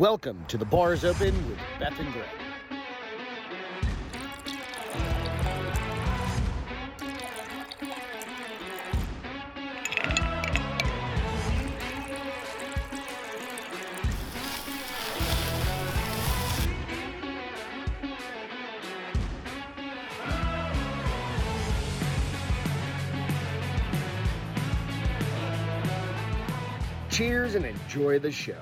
Welcome to the Bars Open with Beth and Greg. Cheers and enjoy the show.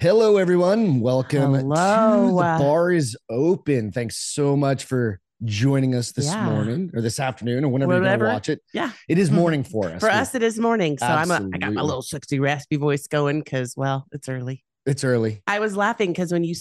Hello, everyone. Welcome Hello. to the bar is open. Thanks so much for joining us this Yeah. morning or this afternoon or whenever going watch it. Yeah. It is mm-hmm. morning for us. For us, it is morning. So I'm a, I got my little sexy raspy voice going because, well, it's early. It's early. I was laughing because when you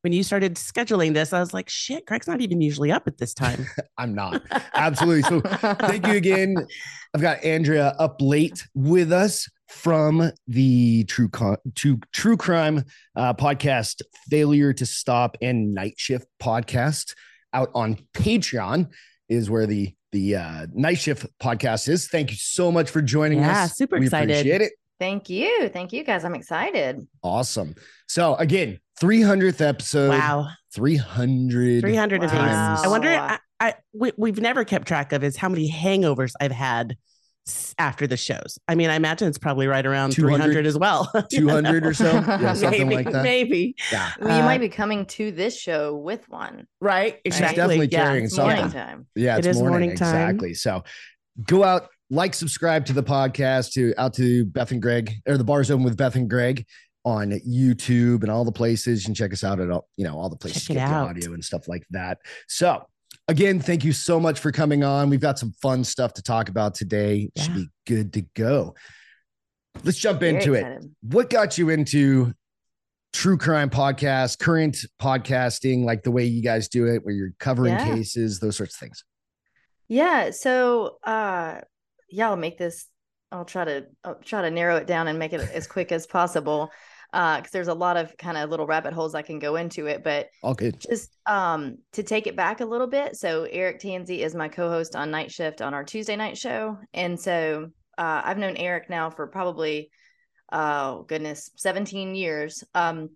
when you started scheduling this, I was like, shit, Greg's not even usually up at this time. I'm not. Absolutely. So thank you again. I've got Andrea up late with us from the True Con- True, True Crime uh, podcast, Failure to Stop and Night Shift podcast out on Patreon is where the the uh, Night Shift podcast is. Thank you so much for joining Yeah, us. super We excited. Appreciate it. Thank you. Thank you guys. I'm excited. Awesome. So again, 300th episode. wow. 300. 300 of these. Wow. I wonder, I, I, we, we've never kept track of is how many hangovers I've had s- after the shows. I mean, I imagine it's probably right around 200? 300 as well. 200 or so. Yeah, something maybe, like that. Maybe. Yeah. Well, you Uh, might be coming to this show with one. Right. Exactly. definitely yeah. carrying It's something. morning time. Yeah, It it's morning, morning time. exactly. So go out, like, subscribe to the podcast, to out to Beth and Greg or the bars open with Beth and Greg on YouTube and all the places. You can check us out at all, you know, all the places Check to get the audio and stuff like that. So again, thank you so much for coming on. We've got some fun stuff to talk about today. Should be good to go. Let's jump Very into it. What got you into true crime podcast, current podcasting, like the way you guys do it, where you're covering Yeah. cases, those sorts of things? Yeah. So, uh, yeah, I'll make this. I'll try to I'll try to narrow it down and make it as quick as possible. Uh, because there's a lot of kind of little rabbit holes I can go into it, but All good. just um to take it back a little bit so eric tansey is my co-host on night shift on our tuesday night show and so uh, i've known eric now for probably oh goodness 17 years um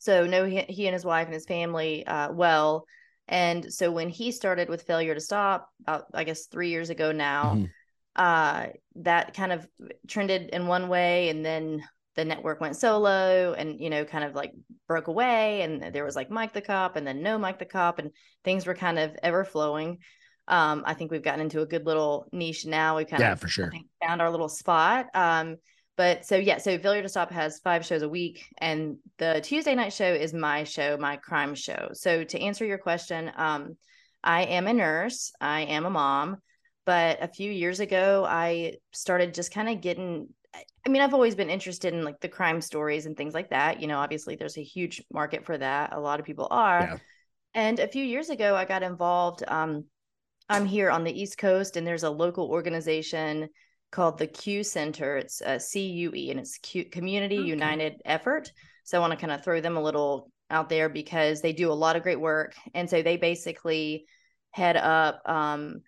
so know he, he and his wife and his family uh, well and so when he started with failure to stop about i guess three years ago now Mhm. uh that kind of trended in one way and then the network went solo and you know kind of like broke away and there was like mike the cop and then no mike the cop and things were kind of ever flowing. Um i think we've gotten into a good little niche now. We kind Yeah, of for sure. Think, found our little spot. Um but so yeah so failure to stop has five shows a week and the tuesday night show is my show my crime show. So to answer your question um i am a nurse. I am a mom. But a few years ago i started just kind of getting I mean, I've always been interested in like the crime stories and things like that. You know, obviously there's a huge market for that. A lot of people are. Yeah. And a few years ago, I got involved. Um, I'm here on the East Coast, and there's a local organization called the Q Center. It's uh, CUE, and it's Q- Community Okay. United Effort. So I want to kind of throw them a little out there because they do a lot of great work. And so they basically head up um,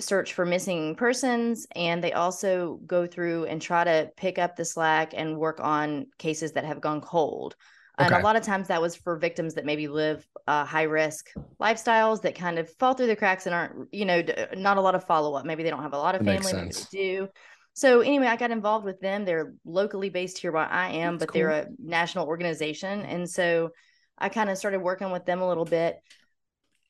search for missing persons and they also go through and try to pick up the slack and work on cases that have gone cold. And a lot of times that was for victims that maybe live uh, high risk lifestyles that kind of fall through the cracks and aren't you know not a lot of follow-up. Maybe they don't have a lot of That family maybe they do. So anyway i got involved with them. They're locally based here where i am That's but they're a national organization. And so i kind of started working with them a little bit.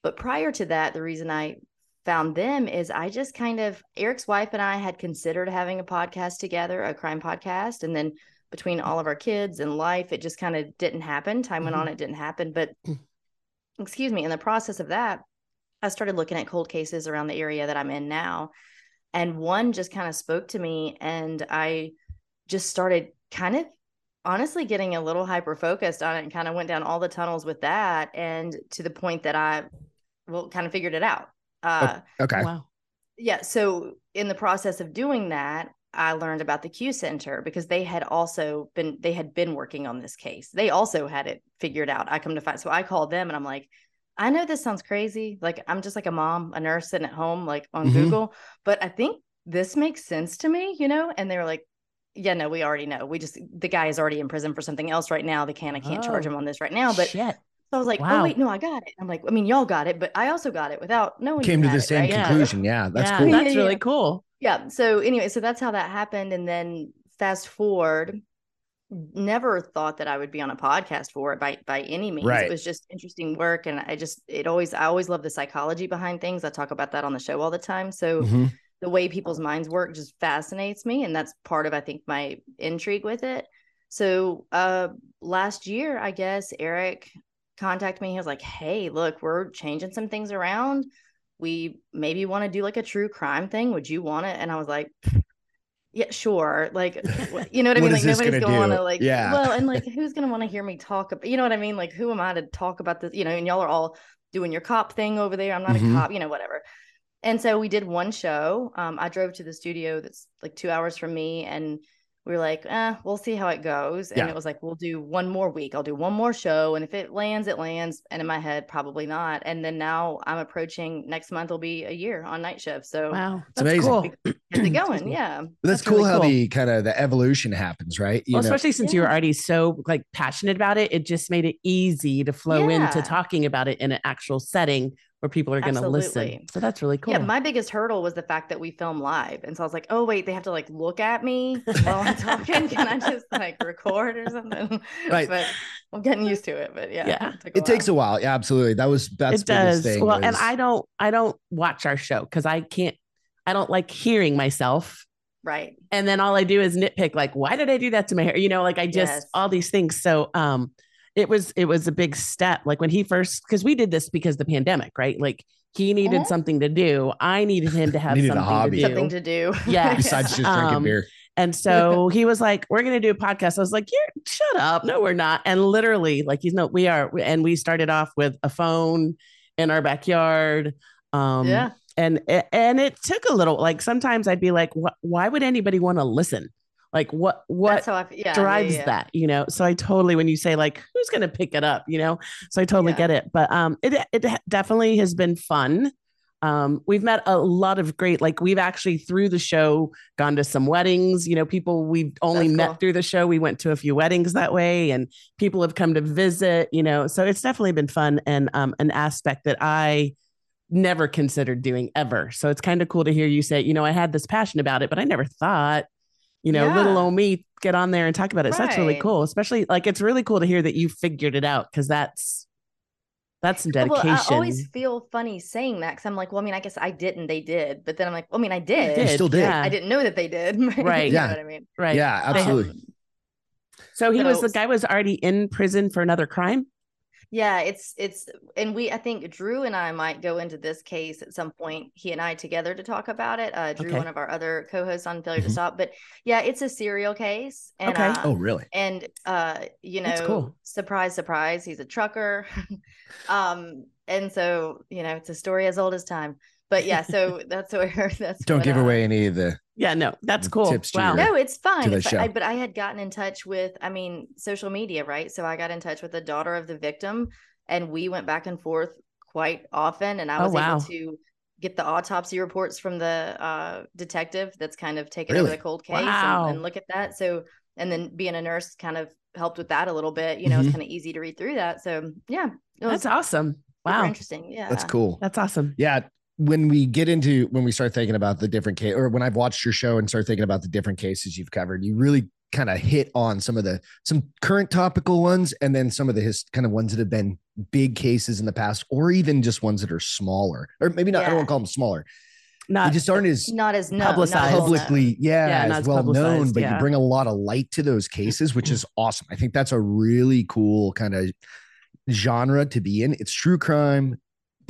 But prior to that the reason i found them is I just kind of Eric's wife and I had considered having a podcast together, a crime podcast, and then between all of our kids and life, it just kind of didn't happen. Time went on, mm-hmm. it didn't happen. But mm. excuse me, in the process of that, I started looking at cold cases around the area that I'm in now. And one just kind of spoke to me, and I just started kind of honestly getting a little hyper focused on it and kind of went down all the tunnels with that. And to the point that I, well, kind of figured it out. Uh, Okay. Wow. yeah. So in the process of doing that, I learned about the Q Center because they had also been they had been working on this case. They also had it figured out. I come to find so I called them and I'm like, I know this sounds crazy. Like I'm just like a mom, a nurse sitting at home, like on Mhm. Google, but I think this makes sense to me, you know? And they were like, yeah, no, we already know. We just the guy is already in prison for something else right now. They can't I can't charge Oh. him on this right now. But so I was like, Wow. oh wait, no, I got it. I'm like, I mean, y'all got it, but I also got it without knowing. Came to had the it, same right? Conclusion. Yeah, that's yeah, cool. That's really cool. Yeah. So anyway, so that's how that happened. And then fast forward, never thought that I would be on a podcast for it by by any means. Right. It was just interesting work. And I just it always I always love the psychology behind things. I talk about that on the show all the time. So Mhm. the way people's minds work just fascinates me. And that's part of I think my intrigue with it. So uh last year, I guess, Eric contacted me. He was like, Hey, look, we're changing some things around. We maybe want to do like a true crime thing. Would you want it? And I was like, yeah, sure. Like, you know what I mean? Like, nobody's gonna gonna want to like, Yeah. Well, and like, who's gonna want to hear me talk about? You know what I mean? Like, who am I to talk about this? You know, and y'all are all doing your cop thing over there. I'm not Mhm. a cop. You know, whatever. And so we did one show. Um, I drove to the studio that's like two hours from me, and we were like, eh, we'll see how it goes. And Yeah. it was like, we'll do one more week. I'll do one more show. And if it lands, it lands. And in my head, probably not. And then now I'm approaching next month will be a year on night shift. So Wow. It's That's amazing. cool. get it going. me. Yeah. That's, That's cool really how cool. the kind of the evolution happens, right? You well, know, especially since you're already so like passionate about it, it just made it easy to flow into talking about it in an actual setting where people are going to listen. So that's really cool. Yeah, my biggest hurdle was the fact that we film live. And so I was like, oh, wait, they have to like look at me while I'm talking. Can I just like record or something? Right. But I'm getting used to it. But yeah, Yeah. took a it takes a while. Yeah, absolutely. That was that's it the biggest does. thing. Well, and I don't I don't watch our show because I can't I don't like hearing myself. right. And then all I do is nitpick, like, why did I do that to my hair? You know, like I just Yes. all these things. So um it was it was a big step. Like when he first because we did this because the pandemic, right? Like he needed Mhm. something to do. I needed him to have Needed a something hobby. to do. Something to do. Yeah. besides just drinking Um, beer. And so he was like, "We're going to do a podcast." I was like, "You're shut up! No, we're not." And literally, like he's no, we are. And we started off with a phone in our backyard. Um, yeah. and and it took a little. Like sometimes I'd be like, "What? Why would anybody want to listen? Like what? What I, yeah, yeah, drives yeah. that? You know?" So I totally, when you say like, "Who's going to pick it up?" You know, so I totally Yeah. get it. But um, it it definitely has been fun. Um, we've met a lot of great, like we've actually through the show gone to some weddings. You know, people we've only That's met cool. through the show. We went to a few weddings that way, and people have come to visit. You know, so it's definitely been fun and um, an aspect that I never considered doing ever. So it's kind of cool to hear you say, you know, I had this passion about it, but I never thought, you know, little Yeah. old me get on there and talk about it. So that's really cool. Especially like it's really cool to hear that you figured it out because that's that's some dedication. Well, I always feel funny saying that because I'm like, well, I mean, I guess I didn't. They did, but then I'm like, well, I mean, I did. did, still did. yeah. I didn't know that they did. Right. you Yeah. know what I mean? right. Yeah, absolutely. So he was the guy was already in prison for another crime. Yeah, it's it's and we I think Drew and I might go into this case at some point. He and I together to talk about it. Uh, Drew, Okay. one of our other co-hosts on Failure Mhm. to Stop, but yeah, it's a serial case. And, Okay. uh, Oh, really? and uh, you know, cool. surprise, surprise, he's a trucker. um, and so you know, it's a story as old as time. But yeah, so that's where that's Don't what, give uh, away any of the. Yeah, no, that's cool. tips to Wow. your- no, it's fine. the It's fine. I- but I had gotten in touch with, I mean, social media, right? So I got in touch with the daughter of the victim, and we went back and forth quite often. And I Oh, was wow. able to get the autopsy reports from the uh, detective that's kind of taken Really? over the cold case and- Wow. and, look at that. So, and then being a nurse kind of helped with that a little bit. You know, it's Mhm. kind of easy to read through that. So, yeah, was That's awesome. Wow. interesting. Yeah, That's cool. That's awesome. Yeah. When we get into when we start thinking about the different case, or when I've watched your show and start thinking about the different cases you've covered, you really kind of hit on some of the some current topical ones, and then some of the his kind of ones that have been big cases in the past, or even just ones that are smaller, or maybe not. I don't want to call them smaller. They Not just aren't as Not as no, Publicized. well publicly, yeah, Yeah, as as well known, but yeah. you bring a lot of light to those cases, which is mm-hmm. awesome. I think that's a really cool kind of genre to be in. It's true crime,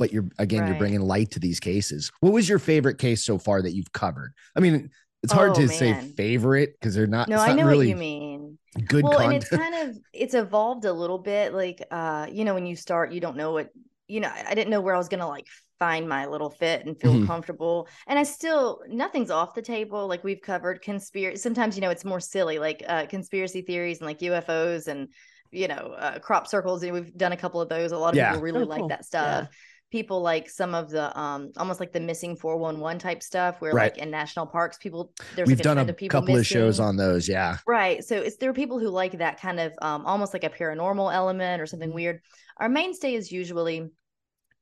but you're again, you're bringing light to these cases. What was your favorite case so far that you've covered? I mean, it's hard Oh, to say favorite because they're not. No, it's I not know really what you mean. good well content. and it's kind of it's evolved a little bit like uh you know when you start you don't know what you know i I didn't know where i was gonna like find my little fit and feel Mhm. comfortable and i still nothing's off the table like we've covered conspiracy sometimes you know it's more silly like uh conspiracy theories and like ufos and you know uh, crop circles and we've done a couple of those a lot of Yeah. people really Oh, like cool. that stuff people like some of the um almost like the missing 411 type stuff where Right. like in national parks people there's We've like done a couple of shows on those. Yeah. Right. So it's there are people who like that kind of um almost like a paranormal element or Mm-hmm. something weird. Our mainstay is usually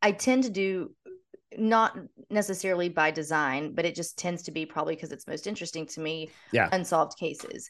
I tend to do not necessarily by design, but it just tends to be probably because it's most interesting to me Yeah. unsolved cases.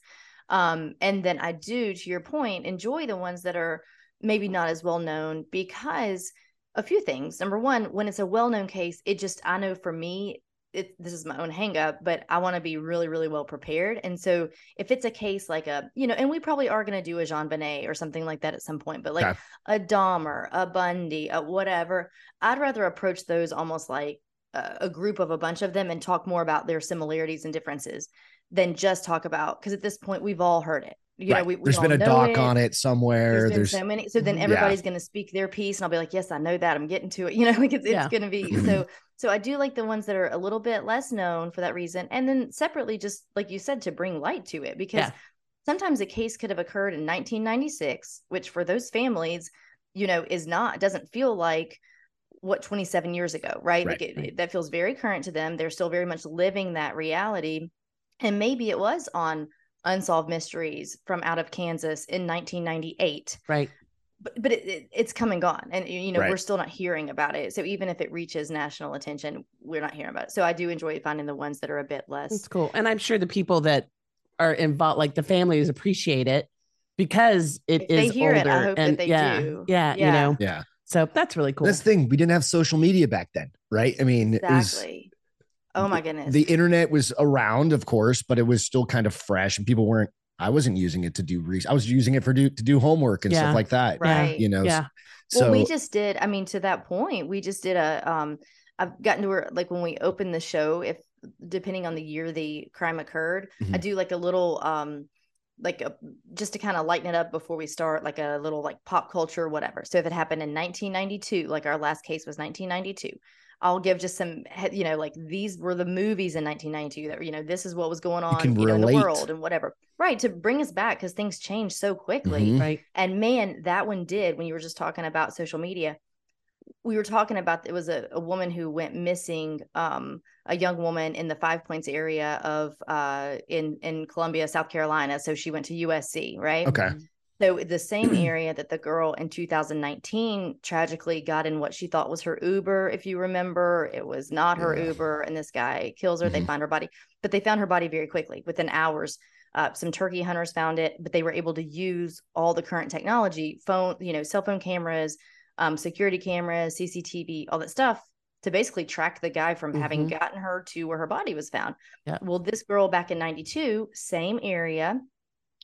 Um and then I do to your point enjoy the ones that are maybe not as well known because a few things. Number one, when it's a well-known case, it just I know for me it, this is my own hang up, but I want to be really, really well prepared. And so if it's a case like a, you know, and we probably are going to do a JonBenét or something like that at some point, but like Okay. a Dahmer, a Bundy, a whatever, I'd rather approach those almost like a, a group of a bunch of them and talk more about their similarities and differences than just talk about, because at this point we've all heard it. You right. know, we, we There's all been a doc it. on it somewhere. There's There's so many. So then Yeah. everybody's going to speak their piece, and I'll be like, "Yes, I know that. I'm getting to it." You know, like it's, it's going to be so. Mm-hmm. So I do like the ones that are a little bit less known for that reason, and then separately, just like you said, to bring light to it because Yeah. sometimes a case could have occurred in 1996, which for those families, you know, is not doesn't feel like what 27 years ago, right? Right, like it, right. it- that feels very current to them. They're still very much living that reality, and maybe it was on unsolved mysteries from out of Kansas in 1998 Right. but but it, it, it's come and gone and you know Right. we're still not hearing about it so even if it reaches national attention we're not hearing about it so i do enjoy finding the ones that are a bit less That's cool. And I'm sure the people that are involved, like the families, appreciate it because it If they is hear it, older. I hope that and they yeah, do. yeah, you know. yeah. So that's really cool. That's the thing. We didn't have social media back then, right? I mean, it was exactly oh my goodness the internet was around, of course, but it was still kind of fresh, and people weren't. I wasn't using it to do research. I was using it for do to do homework and Yeah. stuff like that. right You know. yeah. So well we just did i mean to that point we just did a um i've gotten to where like when we open the show if depending on the year the crime occurred i Mhm. do like a little um like a, just to kind of lighten it up before we start like a little like pop culture whatever so if it happened in 1992 like our last case was 1992 i'll give just some you know like these were the movies in 1992 that you know this is what was going on can you know, in the world and whatever right to bring us back because things change so quickly Mhm. Right. and man, that one did when you were just talking about social media. We were talking about it was a, a woman who went missing, um, a young woman in the Five Points area of uh in in Columbia, South Carolina. So she went to USC, right? Okay. So the same area that the girl in 2019 tragically got in what she thought was her Uber, if you remember, it was not her Yeah. Uber, and this guy kills her. They Mhm. find her body, but they found her body very quickly, within hours. Uh, some turkey hunters found it, but they were able to use all the current technology, phone, you know, cell phone cameras, um, security cameras, CCTV, all that stuff to basically track the guy from having Mhm. gotten her to where her body was found. Yeah. Well, this girl back in 92, same area.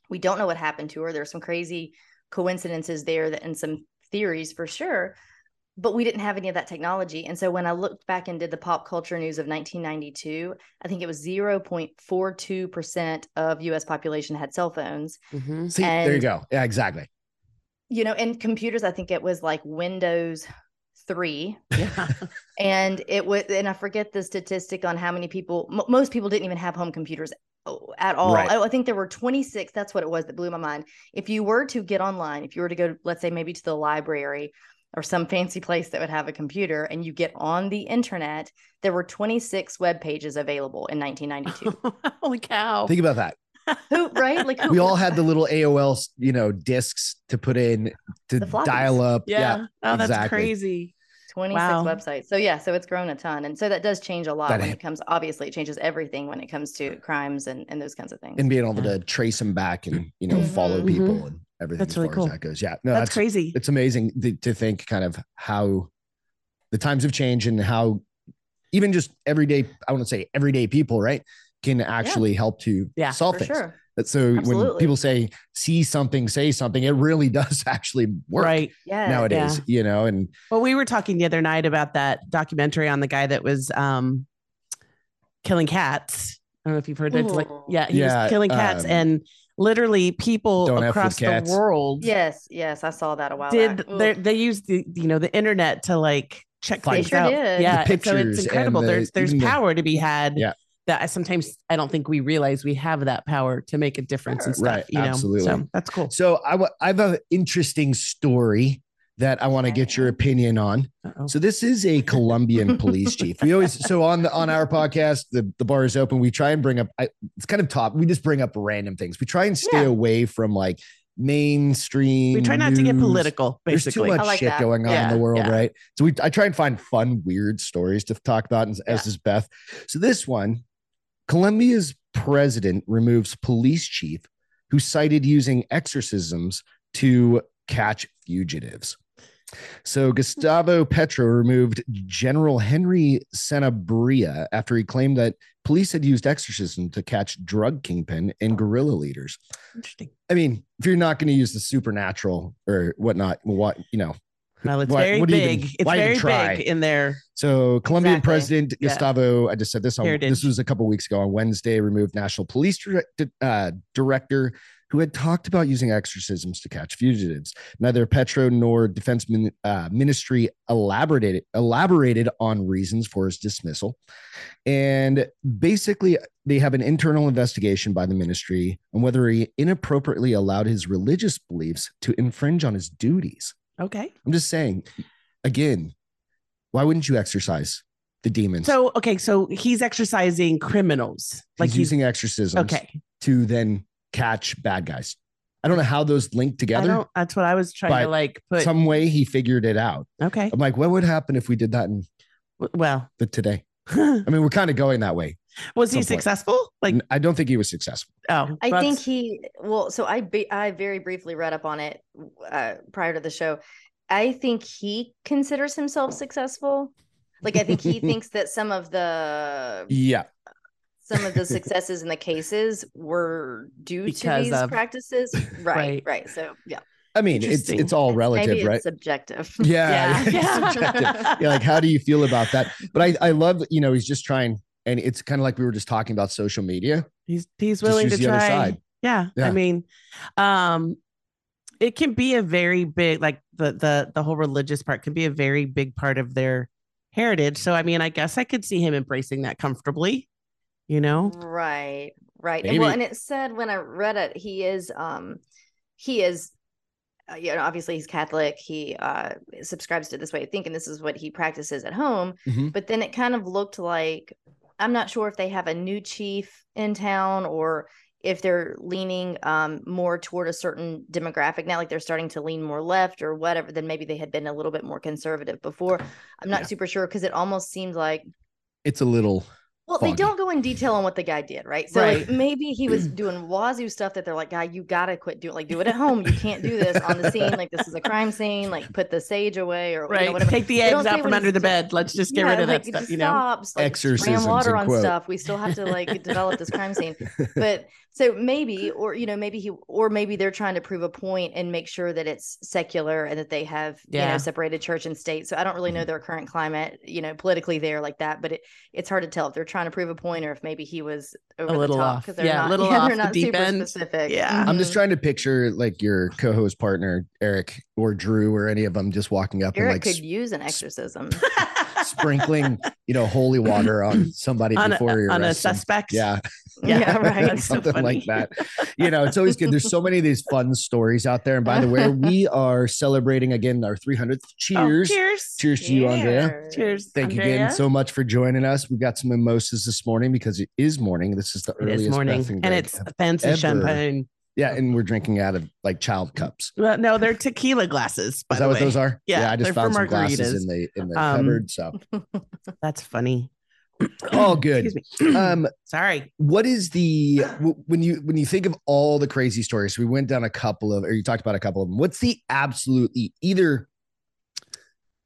We don't know what happened to her. There's some crazy coincidences there that, and some theories for sure, but we didn't have any of that technology. And so when I looked back and did the pop culture news of 1992, I think it was 0.42% of US population had cell phones. Mhm. See, there you go. Yeah, exactly. You know, and computers, I think it was like Windows 3 Yeah. and it was and i forget the statistic on how many people m- most people didn't even have home computers oh, at all Right. I, I think there were 26 that's what it was that blew my mind if you were to get online if you were to go let's say maybe to the library or some fancy place that would have a computer and you get on the internet there were 26 web pages available in 1992 Holy cow. Think about that. who right like who We all had the little AOL, you know, discs to put in to dial up. yeah. Oh, that's exactly. crazy. 26 Wow. websites so yeah so it's grown a ton and so that does change a lot That when ha- it comes obviously it changes everything when it comes to crimes and, and those kinds of things and being able to trace them back and you know follow Mhm. people and everything That's as really far cool. as that goes. Yeah, no, that's, that's, crazy. It's amazing th- to think kind of how the times have changed and how even just everyday, I want to say everyday people, right, can actually help to Yeah, solve for things. sure That so when people say see something, say something, it really does actually work Right. yeah nowadays, you know, and Well, we were talking the other night about that documentary on the guy that was um killing cats. I don't know if you've heard it. Like, yeah, he Yeah, was killing cats um, and literally people Don't F with across the cats. world Yes, yes, I saw that a while did back. Ooh. they they used the you know the internet to like check Find things sure out. did. Yeah, The and so it's incredible. the- there's there's even the- power to be had. Yeah. That I sometimes I don't think we realize we have that power to make a difference and stuff. Right, You know, absolutely. so that's cool. So I w- I have an interesting story that I want to get your opinion on. Uh-oh. So this is a Colombian police chief. We always so on the on our podcast, the the bar is open. We try and bring up. I, it's kind of top. We just bring up random things. We try and stay Yeah. away from like mainstream. we try not to get news. political, There's too basically. much I like shit that. going on in the world, yeah. right? So we I try and find fun, weird stories to talk about, as, as Yeah. does Beth. So this one, Colombia's president removes police chief who cited using exorcisms to catch fugitives. So Gustavo Petro removed General Henry Sanabria after he claimed that police had used exorcism to catch drug kingpin and guerrilla leaders. Interesting. I mean, if you're not going to use the supernatural or whatnot, what you know, Well, it's why- very what do you big. even- it's very big in there. So Colombian Exactly. President Yeah. Gustavo, I just said this on Heritage. this was a couple weeks ago on Wednesday, removed National Police direct, uh, Director who had talked about using exorcisms to catch fugitives. Neither Petro nor Defense min, uh, Ministry elaborated elaborated on reasons for his dismissal, and basically they have an internal investigation by the ministry on whether he inappropriately allowed his religious beliefs to infringe on his duties. Okay. I'm just saying, again, why wouldn't you exercise the demons? So okay, so he's exercising criminals. Like he's he's using exorcisms okay. to then catch bad guys. I don't know how those link I together. don't that's what I was trying to like put Some way he figured it out. okay. I'm like, what would happen if we did that in Well, the today? I mean, we're kind of going that way. Was he Some point. successful? Like N- I don't think he was successful. oh I that's- think he well, so I be, I very briefly read up on it uh, prior to the show. I think he considers himself successful. Like I think he thinks that some of the Yeah. some of the successes in the cases were due to these of- practices. Right, Right. right. So yeah, I mean, it's it's all relative, maybe right? it's subjective. yeah. Yeah. it's subjective. yeah. Like, how do you feel about that? But I, I love, you know, he's just trying, and it's kind of like we were just talking about social media. he's he's Just willing use to the other try. side. Yeah, Yeah. I mean, um, it can be a very big like the the the whole religious part can be a very big part of their heritage. So I mean, I guess I could see him embracing that comfortably. You know, Right, right. And well, and it said when I read it, he is um he is uh, you know, obviously he's Catholic. He uh subscribes to this way of thinking. This is what he practices at home. Mhm. But then it kind of looked like I'm not sure if they have a new chief in town or if they're leaning um more toward a certain demographic now like they're starting to lean more left or whatever then maybe they had been a little bit more conservative before i'm not Yeah. super sure because it almost seemed like It's a little, well, they don't go in detail on what the guy did, right? So like maybe he was doing wazoo stuff that they're like, guy, you gotta quit doing like do it at home. You can't do this on the scene. Like this is a crime scene. Like put the sage away or you know, whatever. Take the They eggs out from under the bed. Let's just get Yeah, rid of like, that stuff. just You know, stops, like, Exorcisms water on quote. stuff. We still have to like develop this crime scene. But so maybe, or you know, maybe he, or maybe they're trying to prove a point and make sure that it's secular and that they have, you know, separated church and state. So I don't really know their current climate, you know, politically there like that. But it, it's hard to tell if they're trying to prove a point or if maybe he was over the little top off. 'cause they're Yeah, a little yeah, off they're the deep super end. specific. Yeah. I'm just Mhm. trying to picture like your co-host partner Eric or Drew or any of them just walking up Eric and like could s- use an exorcism. sprinkling, you know, holy water on somebody on before you a, on a suspect. Yeah, Yeah, right. That's so something like that. You know, it's always good. There's so many of these fun stories out there. And by the way, we are celebrating again our 300th. Oh, Cheers. cheers. Cheers to you, Andrea. Cheers. Cheers. Thank you again so much for joining us. We've got some mimosas this morning because it is morning. This is the It earliest is morning, and it's fancy ever- champagne. Yeah, and we're drinking out of like child cups. Well, no, they're tequila glasses. By Is the that what way. those are? Yeah, I just found some glasses in the in the Um, cupboard. So That's funny. all good. Excuse me. Um, Sorry. what is the when you when you think of all the crazy stories? We went down a couple of, or you talked about a couple of them. What's the absolutely either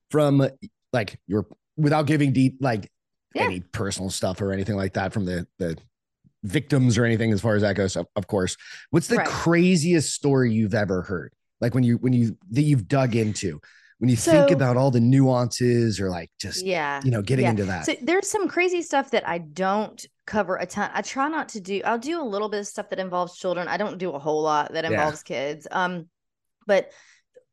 from like your without giving deep like Yeah. any personal stuff or anything like that from the the victims or anything as far as that goes? Of, of course. What's the Right. craziest story you've ever heard? Like when you when you that you've dug into when you think about all the nuances or like just Yeah. you know getting yeah. into that. So there's some crazy stuff that I don't cover a ton. I try not to do. I'll do a little bit of stuff that involves children. I don't do a whole lot that Yeah. involves kids. Um, but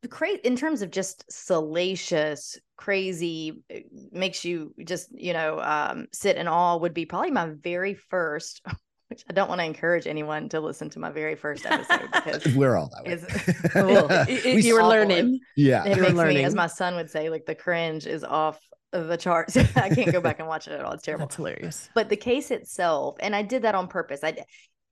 the crazy in terms of just salacious, crazy, uh, makes you just you know um, sit in awe would be probably my very first. which I don't want to encourage anyone to listen to my very first episode because We're all that way. is Well, well, We y- you were saw it. learning. yeah. it You're makes me, learning. as my son would say, like the cringe is off the charts. I can't go back and watch it at all. It's terrible. That's hilarious. But the case itself, and I did that on purpose. I d-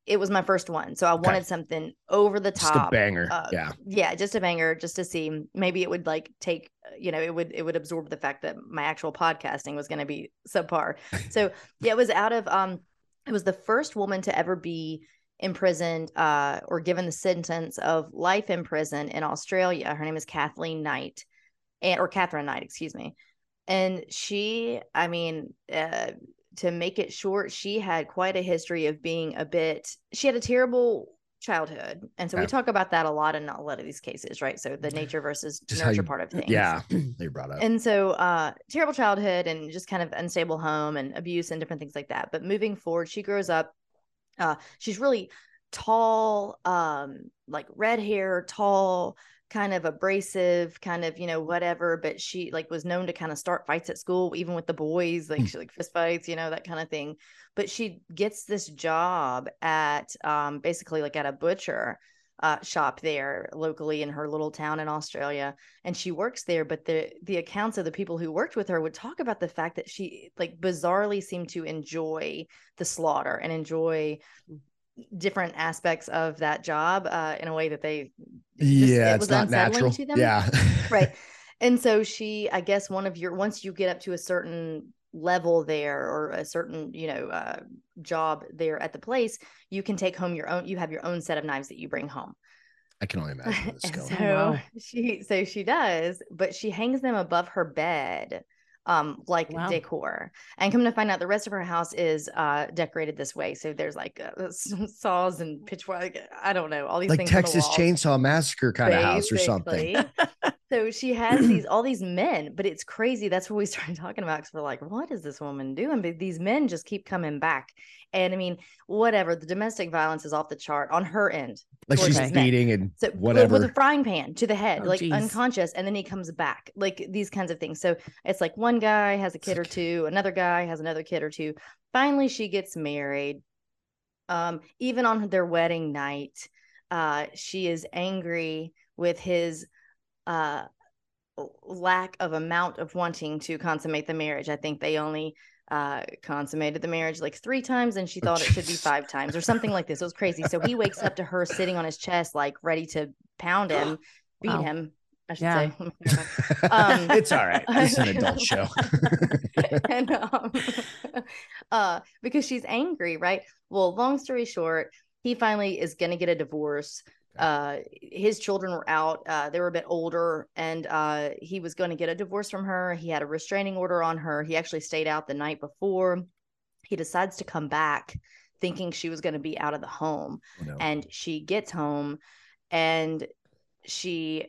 it was my first one, so I Okay. wanted something over the Just a top. banger. uh, yeah. yeah just a banger just to see maybe it would like take you know it would it would absorb the fact that my actual podcasting was going to be subpar so yeah it was out of um it was the first woman to ever be imprisoned uh or given the sentence of life in prison in australia her name is kathleen knight and or katherine knight excuse me and she i mean uh to make it short she had quite a history of being a bit she had a terrible childhood and so Yeah. we talk about that a lot in a lot of these cases right so the nature versus Just nurture you- part of things Yeah. They brought up. and so uh terrible childhood and just kind of unstable home and abuse and different things like that but moving forward she grows up uh she's really tall um like red hair tall kind of abrasive kind of you know whatever but she like was known to kind of start fights at school even with the boys like Hmm. she like fist fights you know that kind of thing but she gets this job at um basically like at a butcher uh, shop there locally in her little town in Australia, and she works there. But the the accounts of the people who worked with her would talk about the fact that she like bizarrely seemed to enjoy the slaughter and enjoy different aspects of that job uh, in a way that they just- yeah. it It's was not unsettling natural. to them. Yeah. right and so she i guess one of your once you get up to a certain level there or a certain you know uh, job there at the place you can take home your own you have your own set of knives that you bring home I can only imagine this going. so Oh, wow. she so she does but she hangs them above her bed um like Wow. decor and come to find out the rest of her house is uh decorated this way so there's like uh, saws and pitchfork i don't know all these like things Texas Chainsaw Massacre kind of house or something. so she has these all these men, but it's crazy. That's what we started talking about because we're like, what is this woman doing? But these men just keep coming back. And I mean, whatever. The domestic violence is off the chart on her end. Like she's Okay. beating and So with- whatever. with a frying pan to the head, Oh, like geez. unconscious, and then he comes back, like these kinds of things. So it's like one guy has a kid or two, another guy has another kid or two. Finally, she gets married. Um, even on their wedding night, uh, she is angry with his uh lack of amount of wanting to consummate the marriage. I think they only uh consummated the marriage like three times and she Oh, thought it should be five times or something like this. It was crazy. So he wakes up to her sitting on his chest, like ready to pound him, beat Wow. him, I should Yeah. say. Um, it's all right. It's an adult show. and um, uh, because she's angry, right? Well, long story short, he finally is going to get a divorce. Uh, his children were out; uh, they were a bit older, and uh, he was going to get a divorce from her. He had a restraining order on her. He actually stayed out the night before. He decides to come back, thinking she was going to be out of the home Oh, no. and she gets home and she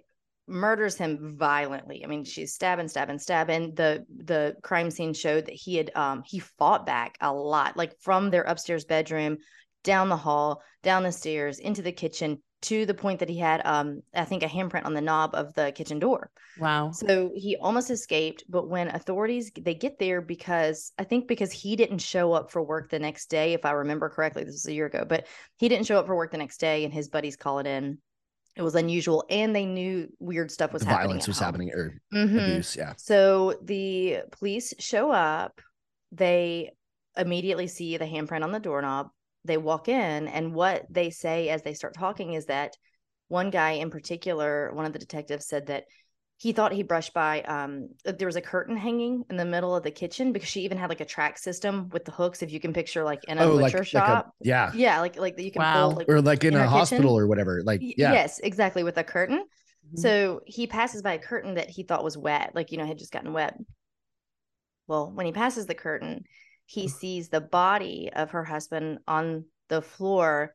murders him violently. I mean, she's stabbing, stabbing, stabbing. The the crime scene showed that he had um he fought back a lot, like from their upstairs bedroom, down the hall, down the stairs, into the kitchen, to the point that he had um I think a handprint on the knob of the kitchen door. Wow. So he almost escaped, but when authorities they get there because I think because he didn't show up for work the next day, if I remember correctly, this was a year ago, but he didn't show up for work the next day, and his buddies call it in. It was unusual, and they knew weird stuff was the happening. violence was home. happening or Mhm. abuse. Yeah. So the police show up. They immediately see the handprint on the doorknob. They walk in, and what they say as they start talking is that one guy in particular, one of the detectives said that he thought he brushed by um there was a curtain hanging in the middle of the kitchen because she even had like a track system with the hooks if you can picture like in a Oh, like, butcher like a, shop yeah. yeah like like that you can Wow. pull like Or like in, in a her kitchen? hospital or whatever. Like, yeah. yes exactly with a curtain Mhm. so he passes by a curtain that he thought was wet, like, you know, had just gotten wet. Well, when he passes the curtain, he mm-hmm. sees the body of her husband on the floor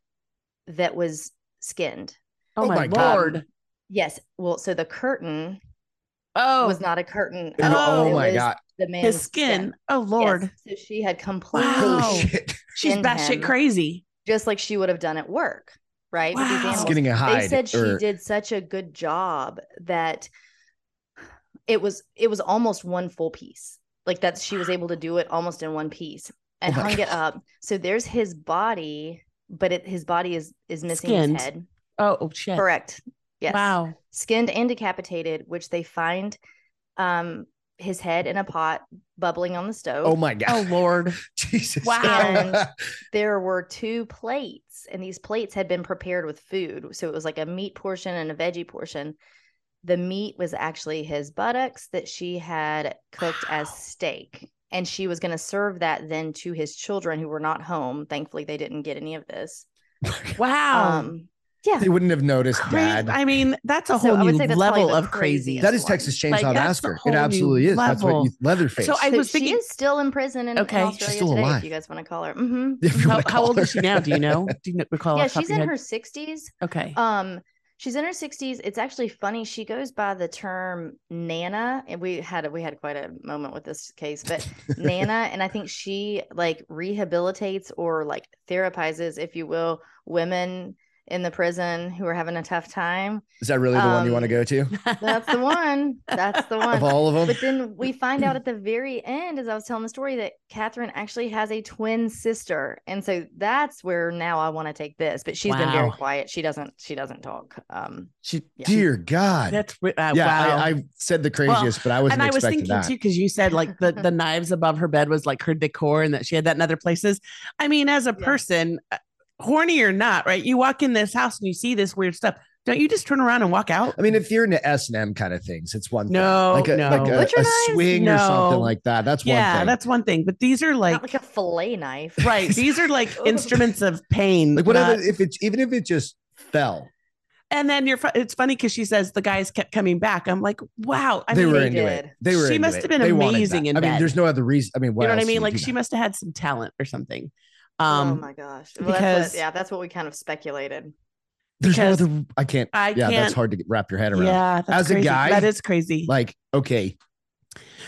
that was skinned. oh, Oh my, my God. lord. Yes. Well, so the curtain Oh, was not a curtain. Oh, at all. Oh my God. The man's his skin. Oh lord. Yes. So she had completely, Wow. Holy shit. She's batshit crazy. just like she would have done at work, right? Wow. animals. Skinning a hide. they said she or, did such a good job that it was it was almost one full piece like that she was able to do it almost in one piece and Oh my hung it up. So there's his body, but it, his body is is missing Skinned. his head. Oh, oh shit. Correct. Yes. Wow. Skinned and decapitated, which they find um his head in a pot bubbling on the stove. Oh my god. Oh god. Lord. Jesus. Wow. there were two plates and these plates had been prepared with food so it was like a meat portion and a veggie portion the meat was actually his buttocks that she had cooked as steak and she was going to serve that then to his children who were not home thankfully they didn't get any of this Wow. um yeah they wouldn't have noticed, Cra- Dad. I mean, that's a So whole I new say that's probably level of crazy. that is. Texas Chainsaw Like, that's Massacre. It absolutely is. That's what level. you Leatherface. So I So was she thinking- is still in prison in, in Okay. She's Australia still today, alive. if you guys want to call her. Mm hmm how, wanna how call old is she now? Do you know? Do you recall? Yeah, off the top she's in head? her 60s. Okay. Um, she's in her 60s. It's actually funny. She goes by the term Nana, and we had we had quite a moment with this case, but Nana, and I think she like rehabilitates or like therapizes, if you will, women in the prison who are having a tough time. Is that really the one you want to Um, go to? That's the one. That's the one. Of all of them? But then we find out at the very end, as I was telling the story, that Katherine actually has a twin sister, and so that's where now I want to take this. But she's been very quiet. She doesn't. She doesn't talk. Um, she, Yeah. Dear God. that's re- uh, yeah, wow. I, I said the craziest, but I wasn't and I was thinking that. too because you said like the the knives above her bed was like her decor and that she had that in other places. I mean, as a Yeah. person, uh, horny or not, right? You walk in this house and you see this weird stuff. Don't you just turn around and walk out? I mean, if you're into S and M kind of things, it's one No, thing. Like a, no. like a, a knives? swing or something like that. That's one yeah, thing. that's one thing. But these are like, not like a fillet knife. right. These are like instruments of pain. like whatever. not- if it's even if it just fell, and then you're. It's funny because she says the guys kept coming back. I'm like, wow. I they mean, were they into it. They were. She into must it. have been They amazing in I mean, bed. there's no other reason. I mean, what you know what I mean? Like she that? must have had some talent or something. Oh Um, my gosh. Well, that's because- what, yeah, that's what we kind of speculated. There's no other. I can't. I yeah, that's can't- hard to wrap your head around. yeah, that's As a guy, that is crazy. Like, okay,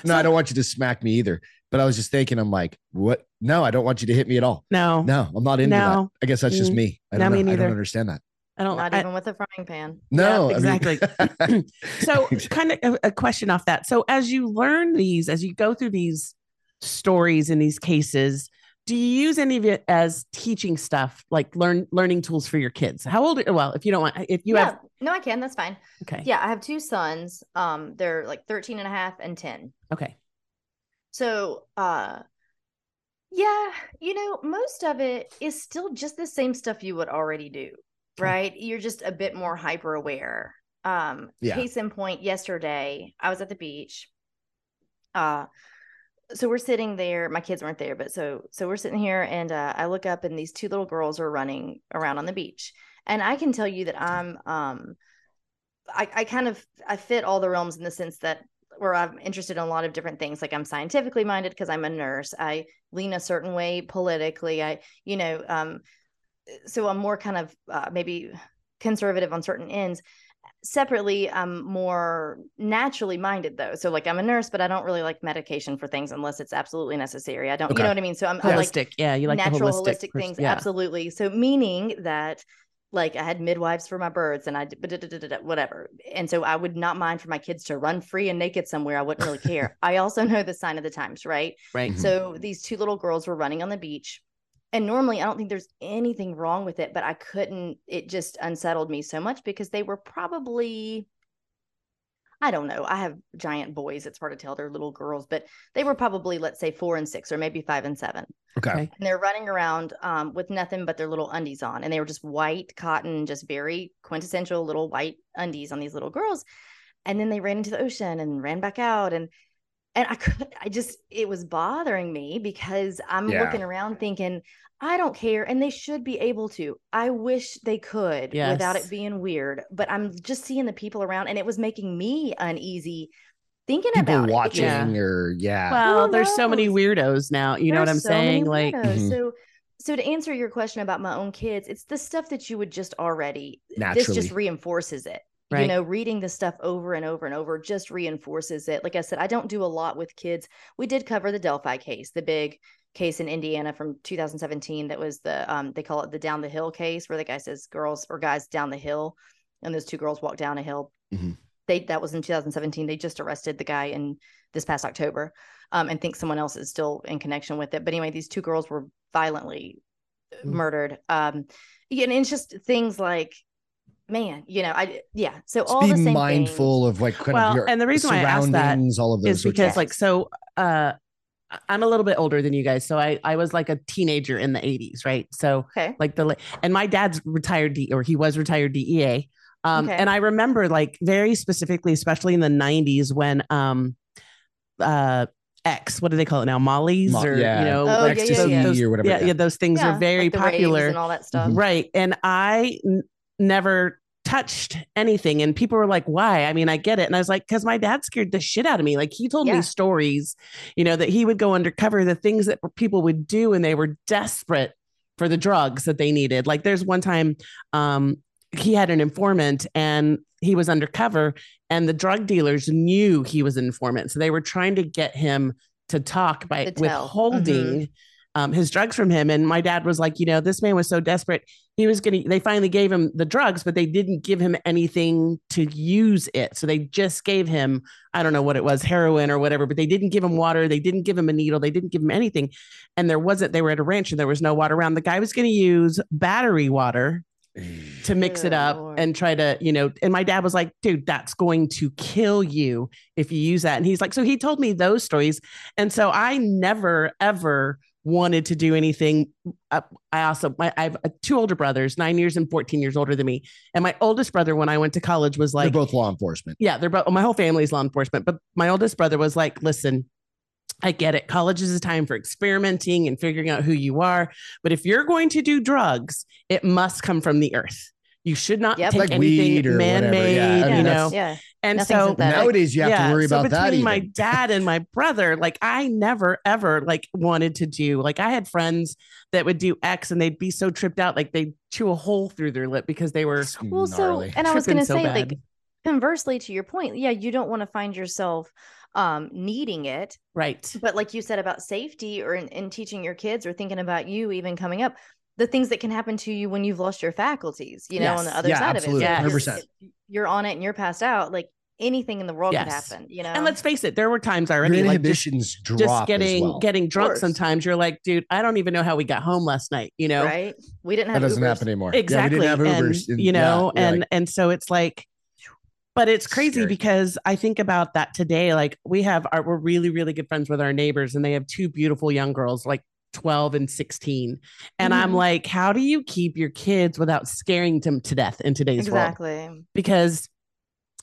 no, I don't want you to smack me either. But I was just thinking, I'm like, what? No, I don't want you to hit me at all. no, No, I'm not into that. I guess that's just Mm. me. I don't me know. I don't understand that. I don't. Not I- even with a frying pan. No, Yeah, I mean- exactly. so kind of a, a question off that so as you learn these as you go through these stories in these cases do you use any of it as teaching stuff like learn learning tools for your kids how old well if you don't want if you yeah, have no, I can. That's fine. okay Yeah, I have two sons. Um, they're like 13 and a half and 10. okay So, uh, yeah, you know, most of it is still just the same stuff you would already do, Okay. right? You're just a bit more hyper aware. Um, Yeah. case in point, yesterday I was at the beach. Uh, so we're sitting there. My kids weren't there, but so so we're sitting here, and uh, I look up, and these two little girls are running around on the beach, and I can tell you that I'm um, I I kind of I fit all the realms in the sense that where I'm interested in a lot of different things. Like I'm scientifically minded because I'm a nurse. I lean a certain way politically. I, you know, um, so I'm more kind of uh, maybe conservative on certain ends. Separately, I'm more naturally minded though. So like I'm a nurse, but I don't really like medication for things unless it's absolutely necessary. I don't, Okay. you know what I mean? So I'm I like holistic yeah you like natural holistic, holistic, pers- things yeah. absolutely so meaning that like i had midwives for my birds and i did whatever and so i would not mind for my kids to run free and naked somewhere i wouldn't really care i also know the sign of the times right right so mm-hmm. these two little girls were running on the beach and normally i don't think there's anything wrong with it but i couldn't it just unsettled me so much because they were probably I don't know. I have giant boys. It's hard to tell. They're little girls, but they were probably, let's say, four and six, or maybe five and seven Okay. Okay. and they're running around um, with nothing but their little undies on and they were just white cotton just very quintessential little white undies on these little girls and then they ran into the ocean and ran back out and and i could i just it was bothering me because i'm Yeah. looking around thinking i don't care and they should be able to i wish they could without it being weird but i'm just seeing the people around and it was making me uneasy thinking People about it watching because- Yeah. or yeah. well Who there's so many weirdos now you know what i'm so saying like weirdos. Mhm. so so to answer your question about my own kids it's the stuff that you would just already this just reinforces it you know reading the stuff over and over and over just reinforces it like i said i don't do a lot with kids we did cover the delphi case the big case in indiana from 2017 that was the um they call it the down the hill case where the guy says girls or guys down the hill and those two girls walk down a hill Mhm. they that was in 2017. They just arrested the guy in this past October, um, and think someone else is still in connection with it. But anyway, these two girls were violently Mm. murdered. Um, and it's just things like, man, you know, I yeah. So Just all be the same mindful of like kind Well, of your and the reason why I asked that all of those is because things. like so uh I- I'm a little bit older than you guys. So I I was like a teenager in the 80s, right? So Okay. like the and my dad's retired D, or he was retired DEA. Um Okay. and I remember like very specifically especially in the 90s when um uh X, what do they call it now? Molly's Mo- or yeah, you know, Oh, yeah, like ecstasy yeah. those- or whatever. yeah, yeah, those things Yeah, are very like popular. and all that stuff. Mhm. Right. And I n- never touched anything. And people were like, why? I mean, I get it. And I was like, because my dad scared the shit out of me. Like he told Yeah. me stories, you know, that he would go undercover, the things that people would do, and they were desperate for the drugs that they needed. Like there's one time um, he had an informant and he was undercover, and the drug dealers knew he was an informant. So they were trying to get him to talk by To tell. Mm-hmm. withholding um, his drugs from him. And my dad was like, you know, this man was so desperate. He was going to, they finally gave him the drugs, but they didn't give him anything to use it. So they just gave him, I don't know what it was, heroin or whatever, but they didn't give him water. They didn't give him a needle. They didn't give him anything. And there wasn't, they were at a ranch and there was no water around. The guy was going to use battery water to mix it up Lord. and try to, you know, and my dad was like, dude, that's going to kill you if you use that. And he's like, so he told me those stories. And so I never, ever wanted to do anything. I also, my, I have uh, two older brothers, nine years and 14 years older than me. And my oldest brother, when I went to college, was like, They're both law enforcement. yeah, they're both, my whole family's law enforcement. But my oldest brother was like, listen, I get it. College is a time for experimenting and figuring out who you are. But if you're going to do drugs, it must come from the earth. You should not Yep. take Like anything weed man-made, Yeah, I mean, you know. Yeah. And nothing so. Nowadays, you have to worry so about that. between my dad and my brother, like I never ever like wanted to do. Like I had friends that would do X and they'd be so tripped out, like they'd chew a hole through their lip because they were Well, so and I was going to so say, bad. like, conversely to your point, yeah, you don't want to find yourself um needing it, right. but like you said about safety or in, in teaching your kids or thinking about you even coming up, the things that can happen to you when you've lost your faculties, you know, on the other Yeah, side absolutely. of it. So if you're- 100%. You're on it and you're passed out, like anything in the world could happen, you know. And let's face it, there were times Your already like just drop just as getting well. getting drunk sometimes you're like dude i don't even know how we got home last night you know right? We didn't that have doesn't Ubers. happen anymore. exactly Yeah, we didn't have and Ubers. and- you know yeah, yeah, and like, and so it's like but it's crazy Scary. because i think about that today like we have our we're really really good friends with our neighbors and they have two beautiful young girls like 12 and 16 and i'm Mhm. like how do you keep your kids without scaring them to death in today's world Exactly. because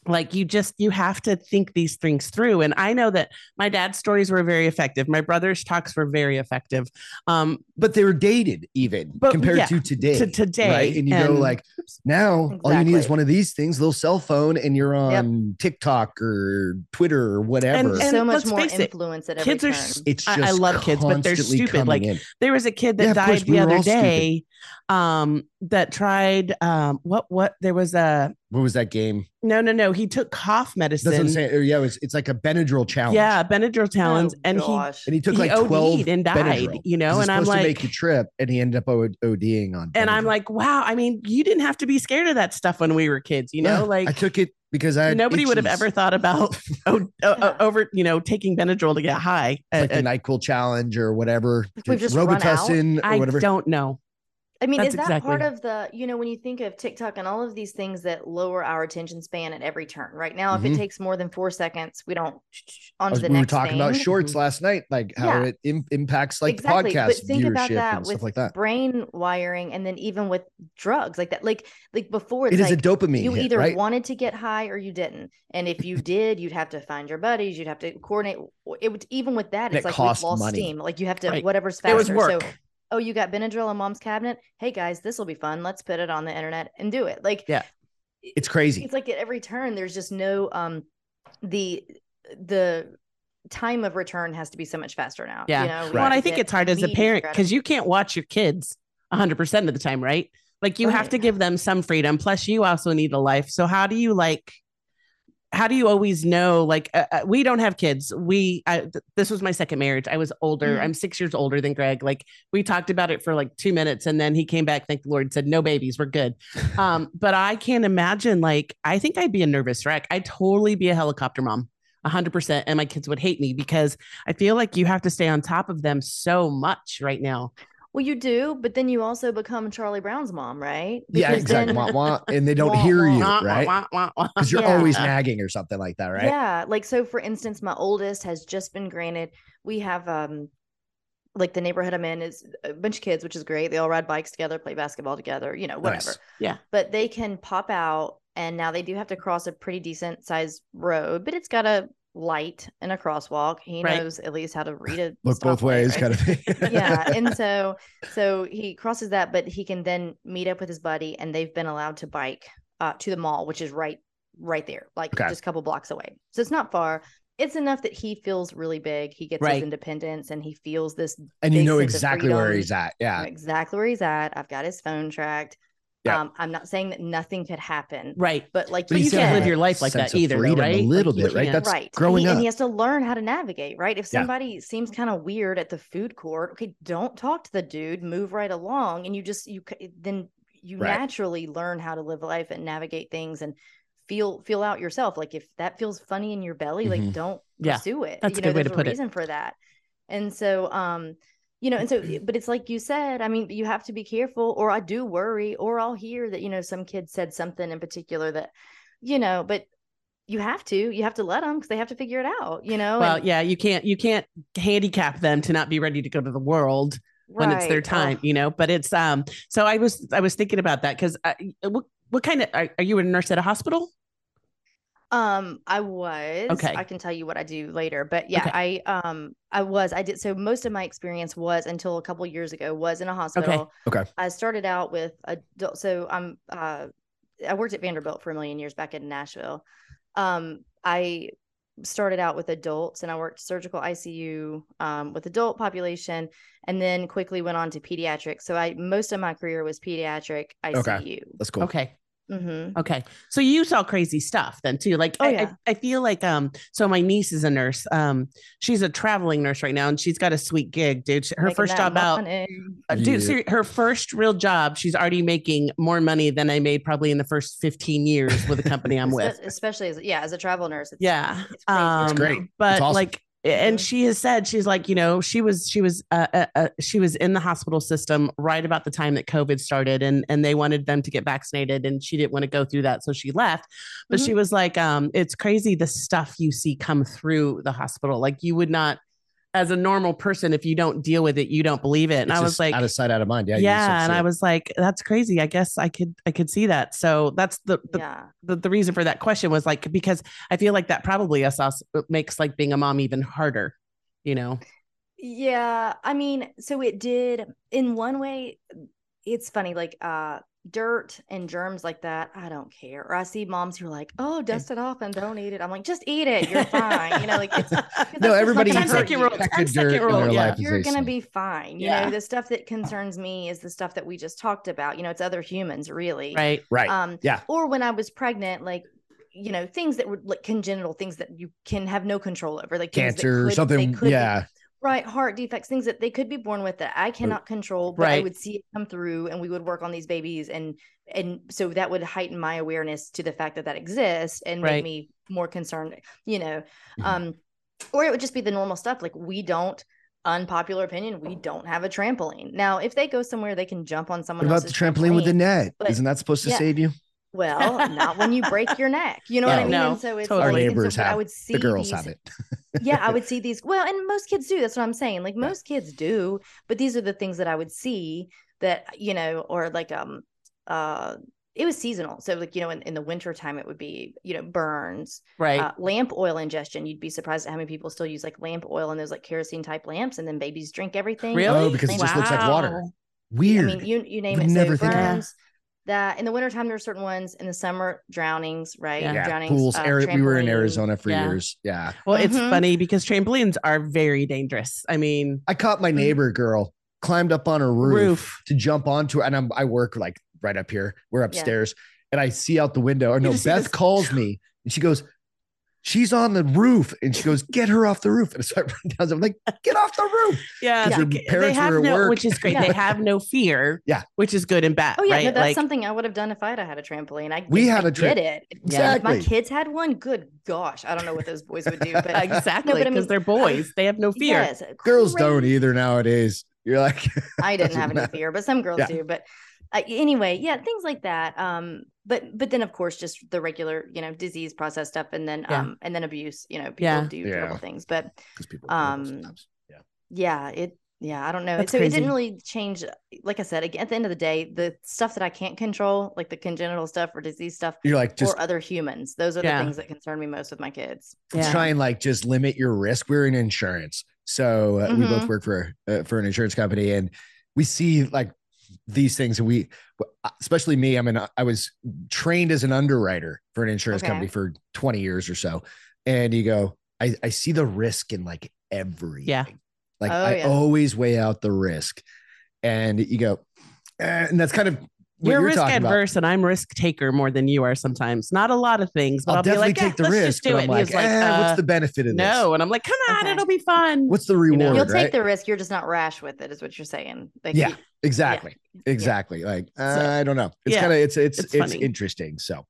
like you just you have to think these things through and i know that my dad's stories were very effective my brother's talks were very effective um but they were dated even But, compared yeah, to today. to today right? And you go like, now all you need is one of these things, little cell phone, and you're on TikTok or Twitter or whatever. And- so much more face it, influence at every kids are turn. it's I- just I love kids, but they're stupid, like, in. there was a kid that Yeah, of course, died we the were all other stupid. day um that tried um what what there was a what was that game? no no no he took cough medicine Doesn't say. Or yeah, it was, it's like a Benadryl challenge. yeah benadryl challenge Oh, and he and he took he like twelve OD'd and died, Benadryl. you know, and I'm supposed to like- make the trip, and he ended up O- ODing on. and i'm like wow i mean you didn't have to be scared of that stuff when we were kids you know Yeah, like I took it because I had nobody would have ever thought about oh, uh, uh, over you know taking benadryl to get high like Uh, the Nyquil challenge or whatever, we've just. Robitussin or i whatever. don't know I mean, That's is that part of the, you know, when you think of TikTok and all of these things that lower our attention span at every turn? Right now, if Mhm. it takes more than four seconds, we don't I on to was- the we were next talking about shorts last night, like how Yeah. it Im- impacts like exactly. the podcast but think viewership about that and with stuff like that. brain wiring, and then even with drugs like that. Like, like before, it's It is like a dopamine you hit, either right? wanted to get high or you didn't, and if you did, you'd have to find your buddies. You'd have to coordinate. It would even with that, And it's it like cost we've lost money. steam. Like you have to Right. whatever's it faster. was So work oh, you got Benadryl in mom's cabinet. Hey guys, this will be fun. Let's put it on the internet and do it. Like, Yeah. It's crazy. It's like at every turn, there's just no um the the time of return has to be so much faster now. Yeah. You know, we well, and I think it's hard as a parent because you can't watch your kids 100% of the time, right? Like you have to give them some freedom. Plus, you also need a life. So, how do you like, how do you always know like uh, uh, we don't have kids. We I, th- this was my second marriage. I was older. Mhm. i'm six years older than greg. Like we talked about it for like two minutes and then he came back thank the lord and said no babies we're good. Um but i can't imagine like i think i'd be a nervous wreck. I'd totally be a helicopter mom 100% and my kids would hate me because i feel like you have to stay on top of them so much right now Well, you do, but then you also become Charlie Brown's mom, right? yeah, exactly. then- Wah, wah, and they don't Wah, hear you, Wah, wah, right? Because you're Yeah. always nagging or something like that, right? Yeah, like so for instance, my oldest has just been granted we have um like the neighborhood I'm in is a bunch of kids, which is great. They all ride bikes together, play basketball together, you know, whatever. Nice. Yeah. But they can pop out and now they do have to cross a pretty decent sized road, but it's got a light in a crosswalk. He Right. knows at least how to read it. Look both ways, right? kind of thing. yeah and so so he crosses that but he can then meet up with his buddy and they've been allowed to bike uh, to the mall which is right right there like Okay. just a couple blocks away so it's not far it's enough that he feels really big he gets Right. his independence and he feels this and you know exactly where he's at. Yeah. exactly where he's at i've got his phone tracked Yeah. um i'm not saying that nothing could happen right but like But you you can't live your life like that either, though, freedom right? A little Like, bit, right? That's right growing and he, up. and he has to learn how to navigate right if Yeah. somebody seems kind of weird at the food court okay don't talk to the dude move right along and you just you then you Right. naturally learn how to live life and navigate things and feel feel out yourself like if that feels funny in your belly Mhm. like don't Yeah, pursue it that's a you know good way to there's put a it. reason for that and so um you know and so but it's like you said i mean you have to be careful or i do worry or i'll hear that you know some kid said something in particular that you know but you have to you have to let them because they have to figure it out you know well and- yeah you can't you can't handicap them to not be ready to go to the world when it's their time Ugh. you know but it's um so i was i was thinking about that because what, what kind of are, are you a nurse at a hospital Um, I was. Okay. I can tell you what I do later, but yeah, Okay. I um I was. I did so most of my experience was until a couple years ago was in a hospital. Okay. Okay. I started out with adult so I'm uh I worked at Vanderbilt for a million years back in Nashville. Um I started out with adults and I worked surgical ICU um, with adult population and then quickly went on to pediatric. So I most of my career was pediatric ICU. Okay. That's cool. okay hmm okay so you saw crazy stuff then too like Oh, I, yeah. I, I feel like um so my niece is a nurse um she's a traveling nurse right now and she's got a sweet gig dude her Making first that job out money. Uh, Yeah. dude, her first real job, she's already making more money than I made probably in the first 15 years with the company I'm with. especially as yeah, as a travel nurse. It's, Yeah. it's crazy. Um, It's great. But It's awesome. like, and she has said, she's like, you know, she was, she was, uh, uh, uh, she was in the hospital system right about the time that COVID started and, and they wanted them to get vaccinated and she didn't want to go through that. So she left, but Mm-hmm. she was like, um, it's crazy the stuff you see come through the hospital. Like you would not, as a normal person, if you don't deal with it, you don't believe it. And It's I was like, out of sight, out of mind. Yeah. yeah, you just don't and I was like, that's crazy. I guess I could I could see that. So that's the the, yeah. the the reason for that question was like because I feel like that probably us us makes like being a mom even harder, you know. Yeah, I mean, so it did in one way. It's funny, like uh, dirt and germs like that. I don't care. Or I see moms who are like, "Oh, dust it off and don't eat it." I'm like, "Just eat it. You're fine." You know, like it's no, everybody gonna second rule. Ten second rule, yeah. You're gonna be fine. You Yeah. know, the stuff that concerns me is the stuff that we just talked about. You know, it's other humans, really. Right. right. Um, Yeah. Or when I was pregnant, like you know, things that were like congenital, things that you can have no control over, like Cancer or something. Yeah. Right heart defects things that they could be born with that i cannot control but i would see it come through and we would work on these babies and and so that would heighten my awareness to the fact that that exists and Right. make me more concerned you know Mhm. um or it would just be the normal stuff like we don't unpopular opinion we don't have a trampoline now if they go somewhere they can jump on someone What about the else's trampoline with the net? but- Isn't that supposed to yeah. save you? well not when you break your neck you know Yeah. what i mean No, and so it's totally. Our like, so, neighbors I have. would see The girls these- have it. yeah, I would see these. Well, and most kids do. That's what I'm saying. Like most kids do, but these are the things that I would see that, you know, or like um uh it was seasonal. So like, you know, in, in the winter time it would be, you know, burns, Right. uh, lamp oil ingestion. You'd be surprised at how many people still use like lamp oil and those like kerosene type lamps and then babies drink everything. really? Oh, because it just looks like water. Wow. Weird. I mean, you you name Would it. never so think of that. burns. That in the wintertime there are certain ones. In the summer, drownings, right? Yeah. yeah. Drownings. Pools. uh, Ari- we were in. Arizona for Yeah. years. Yeah. Well, it's Mhm. funny because trampolines are very dangerous. I mean, I caught my neighbor girl climbed up on a roof, Roof. to jump onto it. And I'm, I work like right up here. We're Yeah. upstairs. And I see out the window. Or no, Beth calls me and she goes, she's on the roof and she goes get her off the roof and so i run down i'm like get off the roof yeah, her they- they parents have were at no, work. which is great. Yeah. They have no fear. Yeah. which is good and bad. Oh yeah, right? no, that's Like, something I would have done if I'd had a trampoline. I We I had a tra- get it. If my kids had one, good gosh, I don't know what those boys would do, but exactly No, I because mean, they're boys. They have no fear. Yes, girls don't either nowadays you're like I didn't Doesn't have any matter. fear, but some girls Yeah. do. But uh, anyway, yeah, things like that. Um, but but then of course just the regular, you know, disease process stuff, and then Yeah. um, and then abuse. You know, people Yeah. do Yeah. terrible things, but because people Um, yeah yeah, it. Yeah, I don't know. That's so it didn't really change. Like I said, again, at the end of the day, the stuff that I can't control, like the congenital stuff or disease stuff, you're like just or other humans, those are Yeah. the things that concern me most with my kids. let's Yeah. try and like just limit your risk. We're in insurance, so uh, we both Mhm. work for uh, for an insurance company, and we see like these things. And we, especially me, I mean, I was trained as an underwriter for an insurance Okay. company for 20 years or so, and you go, I, I see the risk in like everything. Like Oh, I yeah. always weigh out the risk, and you go, eh, and that's kind of You're, you're risk talking about. adverse, and I'm risk taker more than you are sometimes. Not a lot of things, but I'll, I'll, be definitely like, take "Eh, the let's risk, just do it. I'm like, he's like, eh, uh, what's the benefit of this? no, and I'm like, come on, Okay. it'll be fun. What's the reward? You'll right? take the risk. You're just not rash with it, is what you're saying. Like, Yeah. you- Exactly. Exactly. Like uh, I don't know. It's yeah, kind of it's it's it's it's, interesting. So,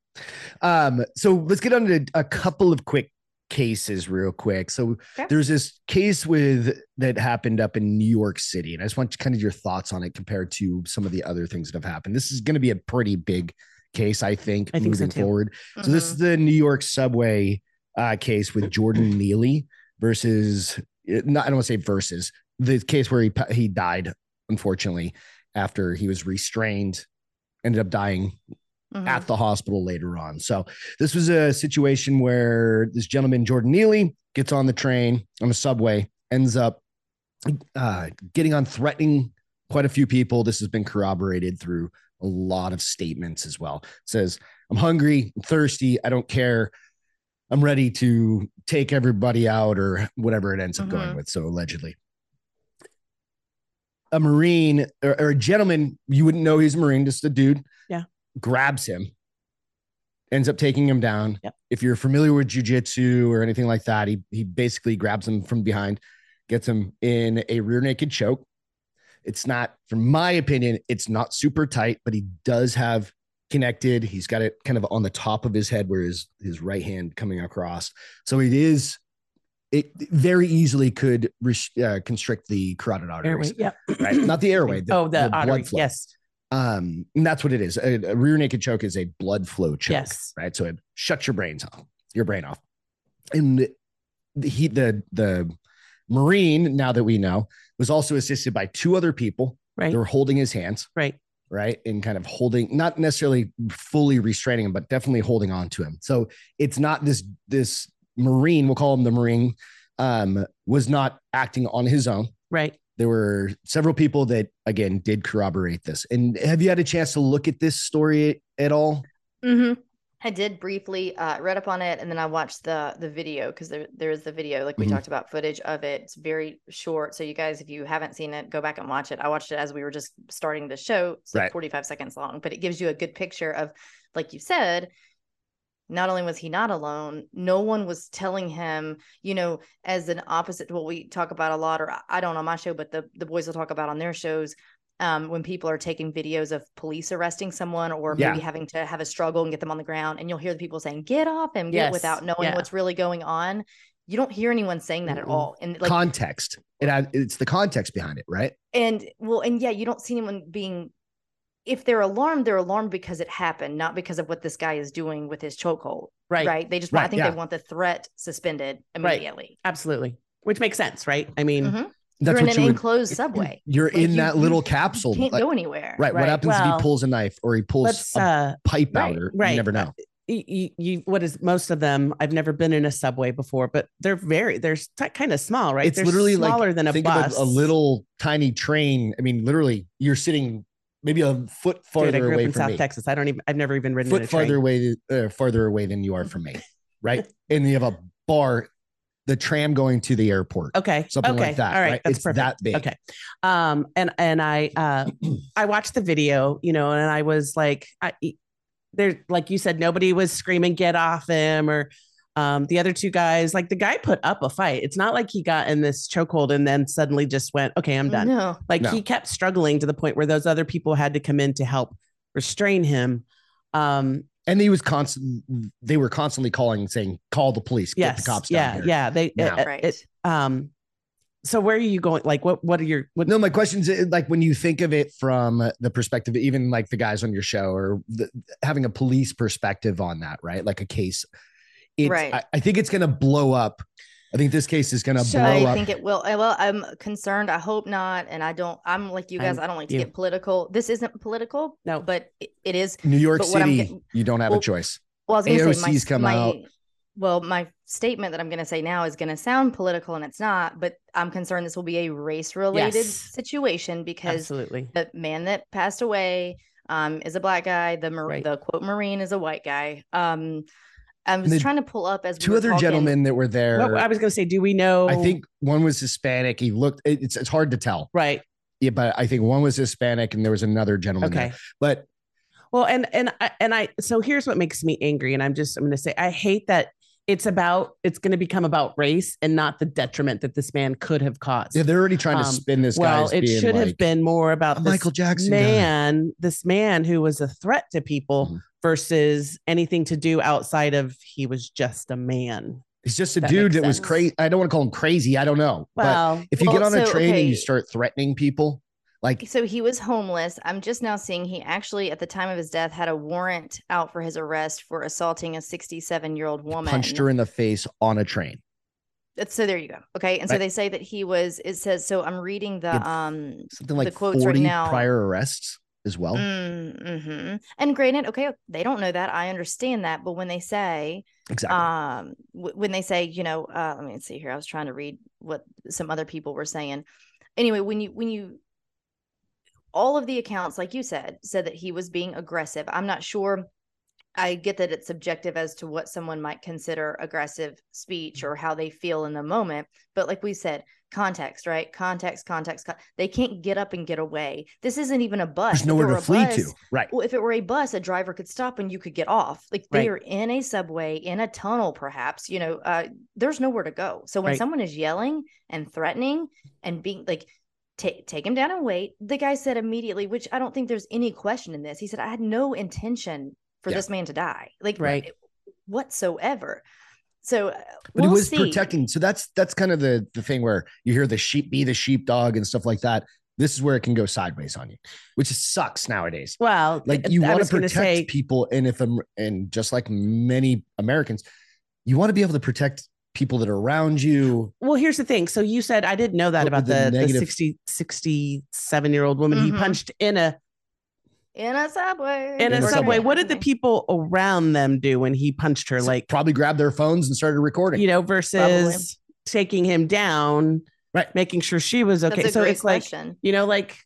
um, so let's get on to a couple of quick cases real quick. So Okay. there's this case with that happened up in New York City, and I just want kind of your thoughts on it compared to some of the other things that have happened. This is going to be a pretty big case, I think, I think so moving too. forward. So this is the New York subway uh, case with Jordan Neely versus eh, not I don't want to say versus the case where he he died unfortunately after he was restrained ended up dying Mhm. at the hospital later on. So this was a situation where this gentleman Jordan Neely gets on the train on the subway ends up uh, getting on threatening quite a few people. This has been corroborated through a lot of statements as well. says, I'm hungry, I'm thirsty, I don't care. I'm ready to take everybody out or whatever it ends up going Mhm. with. So allegedly. A Marine or, or a gentleman, you wouldn't know he's a Marine, just a dude. Yeah. Grabs him, ends up taking him down. Yep. If you're familiar with jujitsu or anything like that, he he basically grabs him from behind, gets him in a rear naked choke. It's not, from my opinion, it's not super tight, but he does have connected. He's got it kind of on the top of his head where his his right hand coming across. So it is it very easily could uh, constrict the carotid arteries, Airway. Yep. right? Not the airway. oh, the, blood artery. flow. Yes. Um, and that's what it is. A, a rear naked choke is a blood flow choke, Yes. right? So it shuts your brains off, your brain off. And the, he, the the Marine, now that we know, was also assisted by two other people. Right. They were holding his hands, Right. right, and kind of holding, not necessarily fully restraining him, but definitely holding on to him. So it's not this this Marine, we'll call him the Marine, um, was not acting on his own Right. There were several people that again did corroborate this and have you had a chance to look at this story at all hmm I did briefly uh, read up on it, and then I watched the the video because there there is the video, like we Mhm. talked about, footage of it. It's very short, so you guys, if you haven't seen it, go back and watch it. I watched it as we were just starting the show, it's Right. forty five seconds long, but it gives you a good picture of, like you said, not only was he not alone, no one was telling him, you know, as an opposite to what we talk about a lot, or I- don't on my show, but the the boys will talk about on their shows. Um, when people are taking videos of police arresting someone or Yeah. maybe having to have a struggle and get them on the ground, and you'll hear the people saying, "Get off him," get Yes. without knowing Yeah. what's really going on. You don't hear anyone saying that at all, and like, context it it's the context behind it right and well, and yeah, you don't see anyone being. If they're alarmed, they're alarmed because it happened, not because of what this guy is doing with his chokehold. Right. Right. They just, want I think yeah. they want the threat suspended Right. immediately. Absolutely. Which makes sense, right? I mean, Mhm. that's You're in what an you would, enclosed subway. you're Like, in you- that you little capsule You Can't like- go anywhere. right, what Right, happens if he pulls a knife or he pulls let's a uh pipe right, out or right. you never know you, you, you what is most of them i've never been in a subway before but they're very they're kind of small right it's they're literally smaller like than a think bus of a, a little tiny train i mean literally you're sitting maybe a foot Dude, farther I grew up away in from south me. Texas. I don't even i've never even ridden in foot farther away uh, farther away than you are from me right? And you have a bar the tram going to the airport. Okay something okay. like that all right, right? that's it's perfect. that big. Okay. Um and and i uh i watched the video you know and i was like i there like you said nobody was screaming get off him or Um, the other two guys, like the guy put up a fight. It's not like he got in this chokehold and then suddenly just went, okay, I'm done. No. Like No. he kept struggling to the point where those other people had to come in to help restrain him. Um, And he was constant. They were constantly calling, saying, "Call the police, get the cops yeah, down here." yeah. They, now. it- Right. it- um, so where are you going? Like, what, what are your, what, No, my question's uh, like when you think of it from the perspective, even like the guys on your show, or the, having a police perspective on that, right? Like a case. It's, Right. I, I think it's going to blow up. I think this case is going to So- blow I up. I think it will. uh, Well, I'm concerned. I hope not. And I don't, I'm like you guys, I'm I don't like to you. get political. This isn't political, no, but it, it is. New York but City, getting- you don't have well, a choice. Well, I was going to say my, AOC's come my out. well, my statement that I'm going to say now is going to sound political and it's not, but I'm concerned this will be a race related Yes. situation because absolutely. the man that passed away um, is a black guy. The mar- Right. the quote Marine is a white guy. Um, I was the trying to pull up as Two were other talking- gentlemen that were there. Well, I was going to say, do we know? I think one was Hispanic. He looked. it- It's it's hard to tell. right. Yeah, but I think one was Hispanic, and there was another gentleman. Okay. there. But Well, and and I and I so here's what makes me angry, and I'm just I'm going to say I hate that it's about it's going to become about race and not the detriment that this man could have caused. yeah, they're already trying to Um, spin this well, guy. it should have been more about this Michael Jackson guy. man, this man who was a threat to people Mhm. Versus anything to do outside of he was just a man. He's just a That dude makes that was crazy. I don't want to call him crazy. I don't know. but if you Well, get on a so, train and you start threatening people, like So he was homeless. I'm just now seeing he actually, at the time of his death, had a warrant out for his arrest for assaulting a 67 year old woman. punched her in the face on a train. That's- So there you go. Okay, and so they say that he was. It says so. I'm reading the Yeah. um. Something like The quotes right 40 now- prior arrests as well. Mm-hmm. And granted, okay, they don't know that. I understand that, but when they say, Exactly. um, w- when they say, you know, uh, let me see here. I was trying to read what some other people were saying. Anyway, when you when you all of the accounts, like you said, said that he was being aggressive. I'm not sure. I get that it's subjective as to what someone might consider aggressive speech or how they feel in the moment. But like we said, context, right? Context, context. Con- they can't get up and get away. This isn't even a bus. There's nowhere to flee bus- to. Right. well, if it were a bus, a driver could stop and you could get off. Like Right. they are in a subway, in a tunnel, perhaps. You know, uh, there's nowhere to go. So when Right. someone is yelling and threatening and being like, take take him down and wait. The guy said immediately, which I don't think there's any question in this. He said, "I had no intention for Yeah. this man to die, like Right. whatsoever." So, uh, But we'll he was see. protecting. So that's that's kind of the the thing where you hear the sheep be the sheepdog and stuff like that. This is where it can go sideways on you, which sucks nowadays. well, Like you want to protect say, people, and if um, and just like many Americans, you want to be able to protect people that are around you. Well, here's the thing. So you said I didn't know that But about with the the, the negative- 60, 67 year old woman he Mhm. punched in a in a subway. in a In a subway. subway. What did the people around them do when he punched her? So Like probably grabbed their phones and started recording. you know, versus taking him down, Right. making sure she was okay. So great it's like you know, like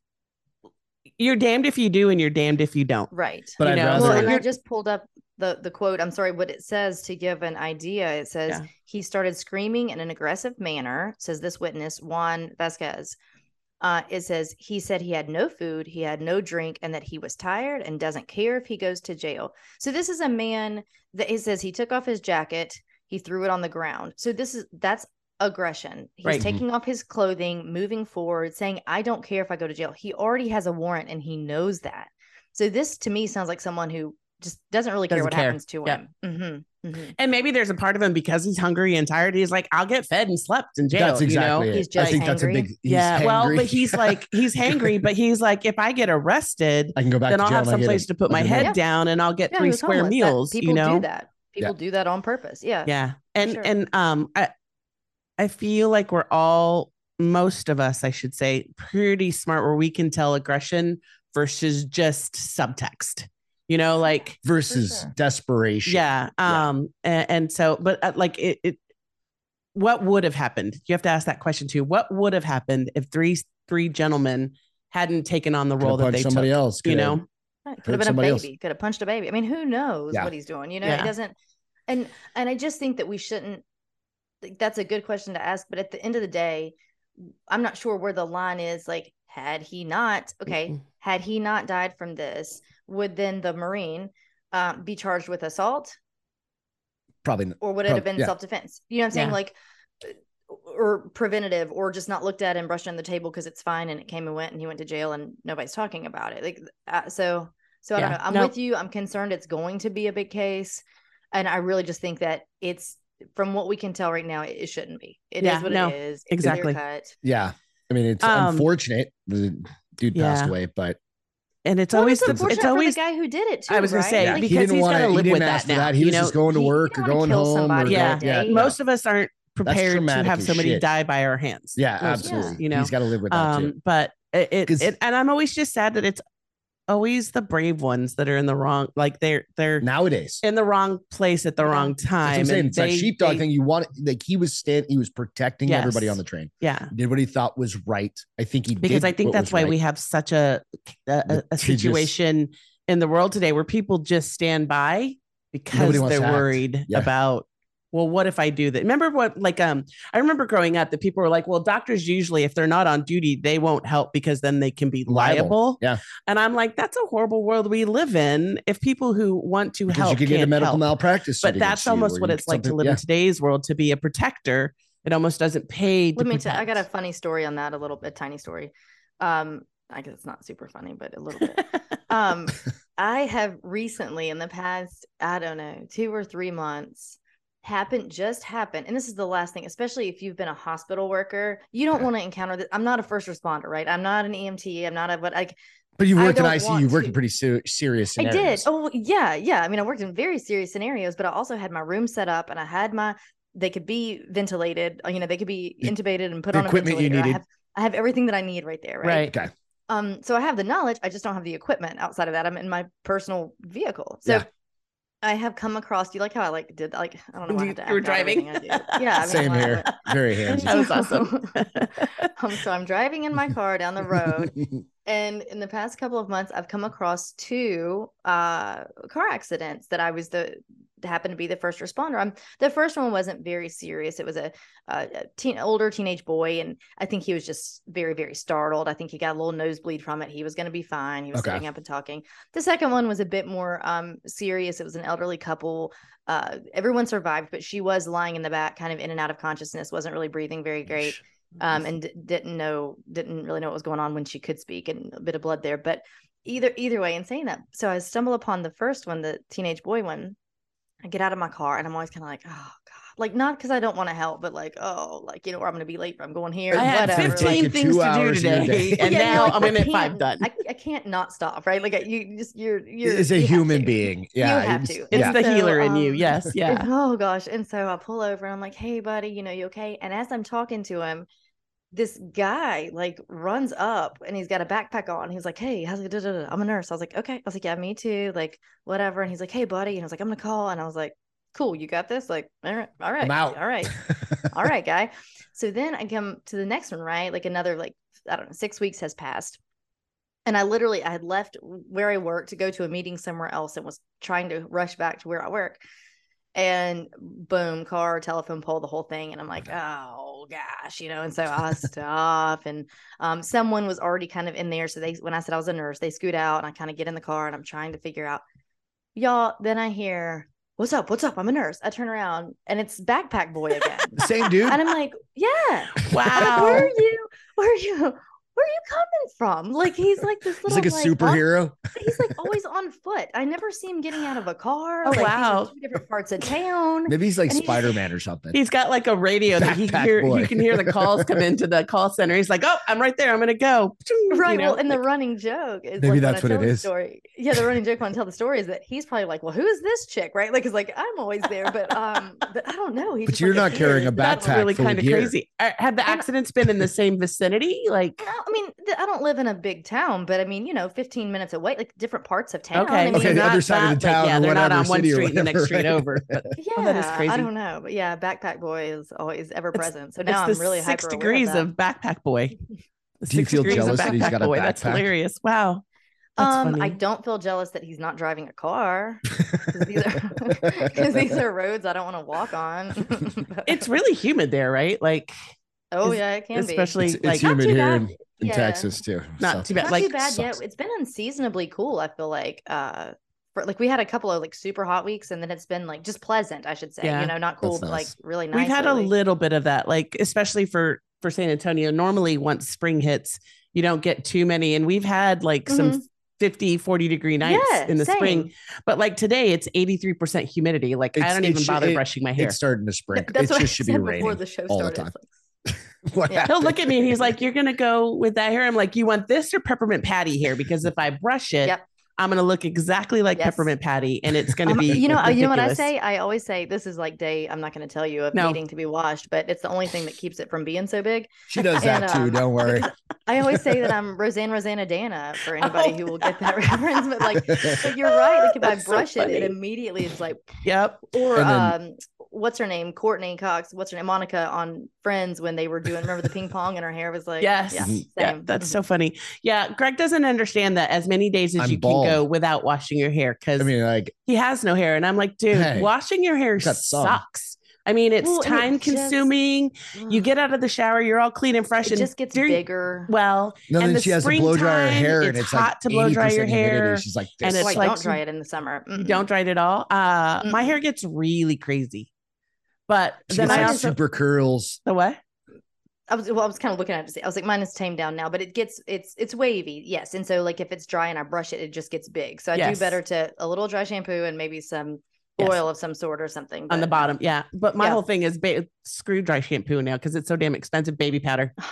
you're damned if you do and you're damned if you don't. right. but you I'd know, rather. Well, and I just pulled up the the quote. I'm sorry, what it says to give an idea. It says Yeah. he started screaming in an aggressive manner. Says this witness Juan Vasquez. Uh, it says he said he had no food, he had no drink, and that he was tired and doesn't care if he goes to jail. So this is a man that he says he took off his jacket, he threw it on the ground. So this is that's aggression. He's Right. taking off his clothing, moving forward, saying, I don't care if I go to jail. He already has a warrant and he knows that. So this to me sounds like someone who just doesn't really care Doesn't what care. happens to Yeah. him. hmm hmm And maybe there's a part of him because he's hungry and tired. He's like, I'll get fed and slept in jail. that's you know? exactly He's it. I just think that's a big. he's yeah. Well, but he's like, he's hangry, but he's like, if I get arrested, I can go back. then to I'll jail have and I get someplace to put my head. Yeah. down and I'll get Yeah, three square homeless. That- meals. people you know? do that. People do that on purpose. Yeah. Yeah. And Sure. and um I I feel like we're all most of us, I should say, pretty smart where we can tell aggression versus just subtext. You know, like versus sure. desperation. yeah. Yeah. Um and, and so but uh, like it, it what would have happened? You have to ask that question too. What would have happened if three three gentlemen hadn't taken on the role have that punched they somebody took? else. You could have- know? Right. Could have been a somebody else. baby. Could have punched a baby. I mean, who knows Yeah. what he's doing? You know, Yeah. it doesn't. And and I just think that we shouldn't. That's a good question to ask. But at the end of the day, I'm not sure where the line is. Like, had he not, okay, had he not died from this, would then the Marine uh, be charged with assault? Probably. or would it have been yeah. self-defense you know what i'm saying Yeah. like uh, or preventative or just not looked at and brushed on the table because it's fine and it came and went and he went to jail and nobody's talking about it like uh, so so I don't know. I'm No. with you i'm concerned it's going to be a big case and i really just think that it's from what we can tell right now it, it shouldn't be It is Yeah, what no, it is It's exactly. clear-cut. Yeah. I mean, it's Um, unfortunate the dude passed away, but And it's Well, always it's the, unfortunate it's always the guy who did it too I was gonna right? say, yeah, Like, because he didn't he's want gotta to. He live with didn't that ask now, that. He you was know? just going to work or going home. or Yeah. that going- yeah, most of us aren't prepared to have somebody shit. die by our hands. Yeah, Most- absolutely. You know, he's got to live with that too. um, but it, it, 'Cause- it and I'm always just sad that it's always the brave ones that are in the wrong, like they're they're Nowadays, in the wrong place at the Yeah. wrong That's what time. I'm saying. and It's that they- sheepdog they- thing. You want like he was stand. He was protecting everybody on the train. Yeah, Did what he thought was right. I think he did because did I think that's why right. we have such a a, a, a Litigious- situation in the world today where people just stand by because they're worried Yeah. about well what if i do that remember what like um i remember growing up that people were like well doctors usually if they're not on duty they won't help because then they can be Liable. liable Yeah. and i'm like that's a horrible world we live in if people who want to because help you could get a can't medical help. malpractice. but that's almost what it's like to live yeah. in today's world to be a protector it almost doesn't pay to Let me tell I got a funny story on that, a little bit tiny story. Um, I guess it's not super funny, but a little bit. um, I have recently in the past, I don't know, two or three months happened just happened and this is the last thing especially if you've been a hospital worker you don't Okay. want to encounter this i'm not a first responder right i'm not an emt i'm not a but like But you worked in ICU. You worked in pretty ser- serious I did. Oh, yeah, yeah. I mean, I worked in very serious scenarios, but I also had my room set up, and I had my. They could be ventilated. uh, You know, they could be intubated and put the on equipment you ventilator. I needed. have, I have everything that I need right there. Right. right Okay. Um. So I have the knowledge. I just don't have the equipment. Outside of that, I'm in my personal vehicle. So. Yeah. I have come across. Do you like how I like did like I don't know why I You- to you were act out everything driving? I. Yeah, I mean, Same like, here. Very handsy. That was awesome. um, so I'm driving in my car down the road, and in the past couple of months, I've come across two uh, car accidents that I was the happened to be the first responder. I'm the first one wasn't very serious. It was a, a, teen, older teenage boy, and I think he was just very very startled. I think he got a little nosebleed from it. He was going to be fine. He was Okay. sitting up and talking. The second one was a bit more um, serious. It was an elderly couple. Uh, everyone survived, but she was lying in the back, kind of in and out of consciousness, wasn't really breathing very great um, and d- didn't know didn't really know what was going on when she could speak and a bit of blood there but either either way in saying that so i stumble upon the first one the teenage boy one i get out of my car and i'm always kind of like oh god like not because i don't want to help but like oh like you know or i'm gonna be late i'm going here i had whatever. 15 Like, things to do hours in a today and Yeah, now like, i'm in at five can't- done I, I can't not stop right like you just you're you're It's a you have human to. being. Yeah. you have it's- to. it's yeah. the So, healer in you um, yes yeah Oh gosh. And so I pull over and I'm like, hey, buddy, you know, you okay? And as I'm talking to him, this guy like runs up and he's got a backpack on. He's like, hey, how's it? da, da, da." I'm a nurse. I was like, okay. I was like, yeah, me too. Like, whatever. And he's like, hey, buddy. And I was like, I'm going to call. And I was like, cool, you got this? Like, all right. All right. All right. all right, guy. So then I come to the next one, right? Like another, like, I don't know, six weeks has passed. And I literally, I had left where I worked to go to a meeting somewhere else and was trying to rush back to where I work. And boom, car, telephone pole, the whole thing. And I'm like, oh gosh, you know. And so I stop, and um, someone was already kind of in there. So they, when I said I was a nurse, they scoot out, and I kind of get in the car, and I'm trying to figure out, y'all. Then I hear, "What's up? What's up?" I'm a nurse. I turn around, and it's backpack boy again. Same dude. and I'm like, yeah. Like, where are you? Where are you? Where are you coming from? Like he's like this He's little like a off- superhero. he's like always on foot. I never see him getting out of a car. Oh, like, these are wow. two different parts of town. Maybe he's like Spider Man or something. He's got like a radio that he can hear. boy. He can hear the calls come into the call center. He's like, "Oh, I'm right there. I'm gonna go." You know, well, and the running joke is Maybe like, that's what tell it the is. Story. Yeah, the running joke when I tell the story is that he's probably like, "Well, who is this chick?" Right? Like, it's like I'm always there, but um, but I don't know. He's But you're like not carrying a kid. that's really kind of crazy. Uh, Have the accidents been in the same vicinity? Like, No, I mean, th- I don't live in a big town, but I mean, you know, 15 minutes away, like different parts of town. okay, I mean, Okay, the other side of the that, like, yeah, they're not on one street and the next street right? over. But Yeah, Oh, that is crazy. I don't know, but yeah, backpack boy is always ever present. So now it's I'm really six hyper degrees of, of, backpack boy. The Do you six feel degrees of jealous that he's got a backpack boy. That's hilarious. Wow. That's um, I don't feel jealous that he's not driving a car because these because these are roads I don't want to walk on. It's really humid there, right? Like, oh is- yeah, it can be. especially It's, it's like humid here bad. in, in Yeah. Texas too. Not so- too bad. not like, too bad yet. It's been unseasonably cool. I feel like uh, for like we had a couple of like super hot weeks and then it's been like just pleasant, I should say. Yeah. You know, not cool, That's but like really nice. We've had lately. a little bit of that, like especially for for San Antonio. Normally, once spring hits, you don't get too many, and we've had like some 50, 40 degree nights Mm-hmm. Yeah, in the spring. But like today, it's 83% humidity. Like I don't even should- bother it- brushing my hair. It's starting to sprinkle. That's it what just I should be said raining before the show all the started. time. Like, What Yeah. He'll look at me and he's like, You're gonna go with that hair. I'm like, You want this or peppermint patty hair? Because if I brush it, Yep. I'm gonna look exactly like Yes. peppermint patty and it's gonna I'm- be you know, you know what I say? I always say this is like day. I'm not going to tell you of No. needing to be washed, but it's the only thing that keeps it from being so big. She does that And, too. um, Don't worry. I always say that I'm Roseanne Roseannadanna for anybody Oh. who will get that reference. But like, but you're right. Like if I That's so brush it, it immediately is like, Yep. or then- um, what's her name? Courteney Cox. What's her name? Monica on Friends when they were doing. Remember the ping pong and her hair was like, Yes. yeah, Mhm. Yeah, same. that's so funny. Yeah, Greg doesn't understand that as many days as I'm you bald. can go without washing your hair because I mean, like, he has no hair. And I'm like, dude, Hey, washing your hair got some. sucks. I mean, it's Well, and it time consuming. You get out of the shower, you're all clean and fresh. it and just gets during- bigger. Well, no, and then the she has to blow dry her springtime, hair, and it's it's hot like to blow dry your 80% humidity. hair, She's like, and it's Wait, like don't dry it in the summer. Mm-mm. don't dry it at all. Uh, my Mm-mm. hair gets really crazy. But she then I like also super curls. the what? I was well, I was kind of looking at it. I was like, mine is tamed down now, but it gets it's it's wavy, yes. And so like if it's dry and I brush it, it just gets big. So I Yes. do better to a little dry shampoo and maybe some Yes. oil of some sort or something on the bottom. Yeah. But my Yeah. whole thing is ba- screw dry shampoo now because it's so damn expensive. Baby powder.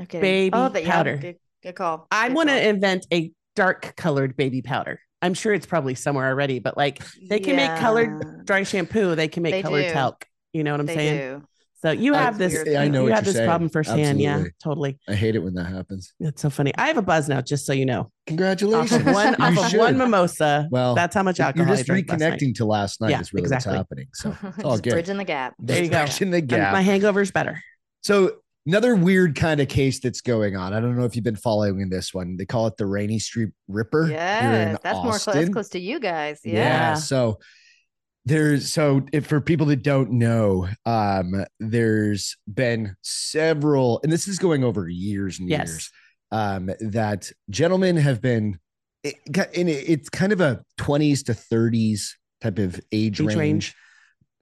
Okay, baby oh, but yeah, powder. good, good call. I want to invent a dark colored baby powder. I'm sure it's probably somewhere already, but like they can make colored dry shampoo, they can make They colored do. talc. You know what I'm They saying? do. So you That's have this. I know you what have this saying. problem firsthand. Yeah, totally. I hate it when that happens. That's so funny. I have a buzz now, just so you know. Off Congratulations. of one, off of one mimosa. Well, that's how much You're alcohol just I drank last night. reconnecting to last night Yeah, is really exactly. what's happening. So it's all good. bridging the gap. There you go. Bridging the And gap. My hangover's better. So another weird kind of case that's going on. I don't know if you've been following this one. They call it the Rainey Street Ripper. here in Yes, that's more close. That's close to you guys. Yeah. Yeah. So there's so if for people that don't know, um, there's been several, and this is going over years and Yes. years, um, that gentlemen have been it, and it- it's kind of a 20s to 30s type of age, Age range. range.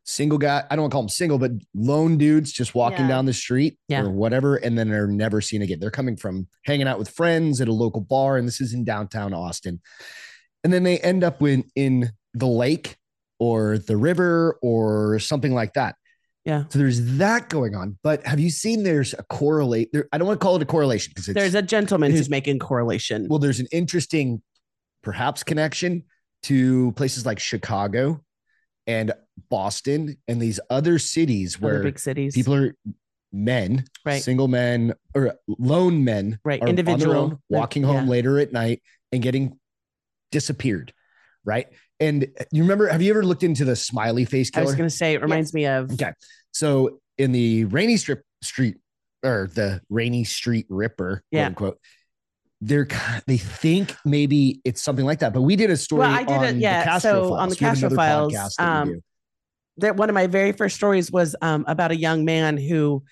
Single guy, I don't want to call them single, but lone dudes just walking Yeah. down the street Yeah. or whatever, and then they're never seen again. They're coming from hanging out with friends at a local bar, and this is in downtown Austin. And then they end up in, in the lake or the river or something like that. Yeah. So there's that going on. But have you seen there's a correlate? There, I don't want to call it a correlation because There's a gentleman who's making correlation. well, there's an interesting, perhaps connection to places like Chicago and Boston and these other cities other where big cities. people are men, Right. single men or lone men, Right, are on their individual. own, walking home Yeah. later at night and getting disappeared, right? And you remember? Have you ever looked into the smiley face killer? I was going to say it reminds me of Okay. So in the Rainey strip street or the Rainey street ripper, Yeah. quote unquote, they're they think maybe it's something like that. But we did a story. Well, I did it- on yeah, The Castro so Files. on the Castro Files, podcast that um, do. that one of my very first stories was um, about a young man who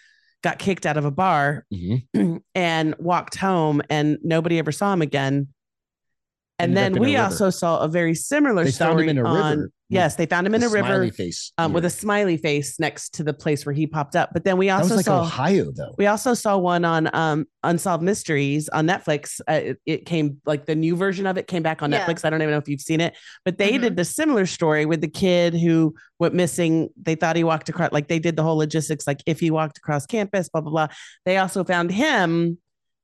got kicked out of a bar Mhm. and walked home and nobody ever saw him again. And then we also saw a very similar They story found him in a on- Yes, they found him in a river face um, with a smiley face next to the place where he popped up. But then we That was also like saw Ohio though. we also saw one on um, Unsolved Mysteries on Netflix. Uh, it, it came like the new version of it came back on Yeah. Netflix. I don't even know if you've seen it, but they Mhm. did a similar story with the kid who went missing. They thought he walked across, like they did the whole logistics, like if he walked across campus, blah blah blah. They also found him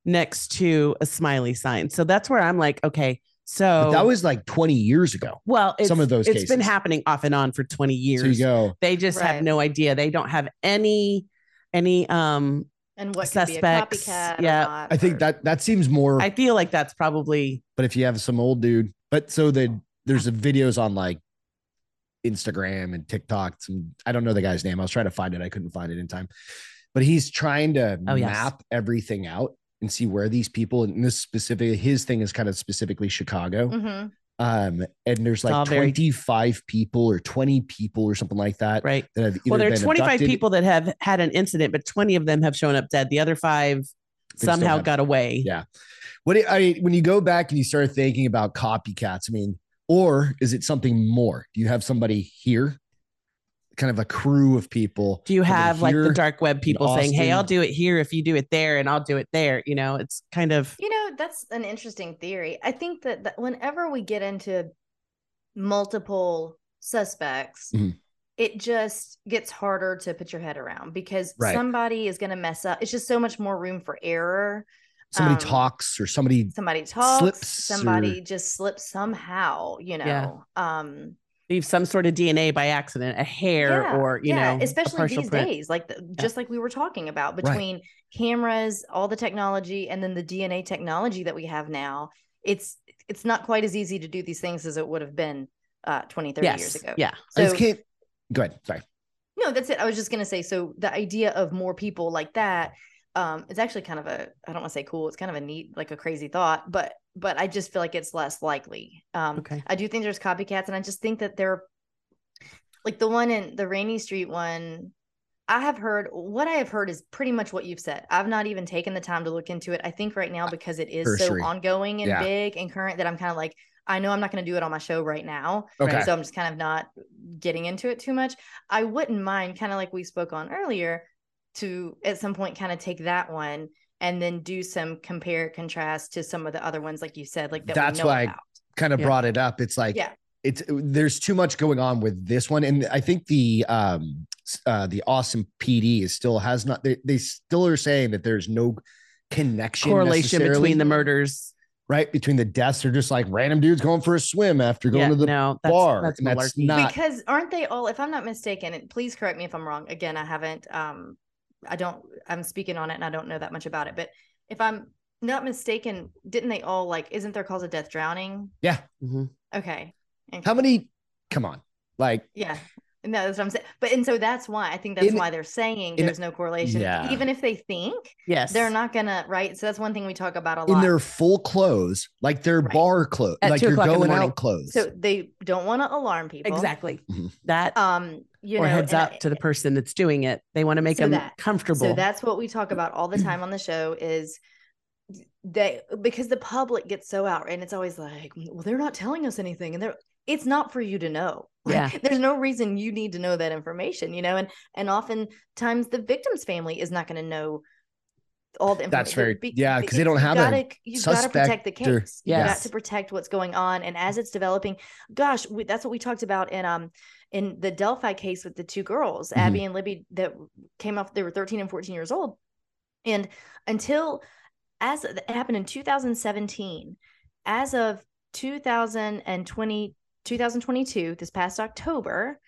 next to a smiley sign. So that's where I'm like, okay, so But that was like 20 years ago. well, it's, some of those It's been happening off and on for 20 years. So you go, They just have no idea. They don't have any any um And what Suspects, could be a copycat? or yeah. not, I think or- that that seems more. I feel like that's probably but if you have some old dude, but so the there's a videos on like Instagram and TikTok. Some I don't know the guy's name. I was trying to find it. I couldn't find it in time. But he's trying to Oh, yes. map everything out and see where these people and this specifically his thing is kind of specifically Chicago. Mhm. Um, and there's all like very- 25 people or 20 people or something like that right. that have Well, there are 25 abducted- people that have had an incident, but 20 of them have shown up dead. The other five still somehow have- got away. Yeah. What it, I when you go back and you start thinking about copycats, I mean, or is it something more? Do you have somebody here, kind of a crew of people? Do you have like the dark web people saying, "Hey, I'll do it here if you do it there, and I'll do it there"? You know, it's kind of You know, that's an interesting theory. I think that, that whenever we get into multiple suspects, Mhm. it just gets harder to put your head around because Right. somebody is going to mess up. It's just so much more room for error. somebody um, talks or somebody Somebody talks, Slips somebody or- just slips somehow, you know. Yeah. Um leave some sort of DNA by accident, a hair yeah, or you yeah, know, especially these print. days like the, just like we were talking about Right. between cameras all the technology and then the dna technology that we have now it's it's not quite as easy to do these things as it would have been uh 20 30 years ago yeah. I just so can't go ahead. Sorry. no that's it i was just going to say so the idea of more people like that um it's actually kind of a i don't want to say cool it's kind of a neat like a crazy thought but but i just feel like it's less likely um Okay. I do think there's copycats, and I just think that they're like the one in the Rainey Street one. I have heard what I have heard is pretty much what you've said. I've not even taken the time to look into it. I think right now because it is Cursory. so ongoing and Yeah. big and current that I'm kind of like, I know I'm not going to do it on my show right now. Okay. So I'm just kind of not getting into it too much. I wouldn't mind, kind of like we spoke on earlier, to at some point kind of take that one and then do some compare contrast to some of the other ones, like you said, like that That's we know why I kind of Yeah. brought it up. It's like Yeah. it's there's too much going on with this one, and I think the um uh the Austin PD is still has not. They, they still are saying that there's no connection Correlation between the murders. right between the deaths. They're just like random dudes going for a swim after going Yeah, to the no, that's, bar, That's that's not- because aren't they all if i'm not mistaken please correct me if i'm wrong again i haven't um i don't i'm speaking on it and i don't know that much about it but if i'm not mistaken didn't they all like isn't there cause of death drowning yeah. Mhm. okay And- How many? Come on, like yeah no that's what i'm saying but and so that's why i think that's In- why they're saying in- there's no correlation Yeah. even if they think Yes, they're not gonna right so that's one thing we talk about a lot in their full clothes, like their Right. bar clothes, At like you're o'clock in the going out clothes. so they don't want to alarm people exactly Mhm. that. um you or know heads up I- to the person that's doing it. They want to make So them that- comfortable. So that's what we talk about all the time on the show is they because the public gets so out and it's always like, well, they're not telling us anything. And they're it's not for you to know. Yeah. There's no reason you need to know that information, you know, and and oftentimes the victim's family is not going to know all the information. That's very- yeah, because they don't have a gotta, you've got to protect the suspect or- case. You've got to protect what's going on. And as it's developing, gosh, we, that's what we talked about in um in the Delphi case with the two girls, Mhm. Abby and Libby, that came off. They were 13 and 14 years old, and until as it happened in 2017, as of 2020, 2022, this past October,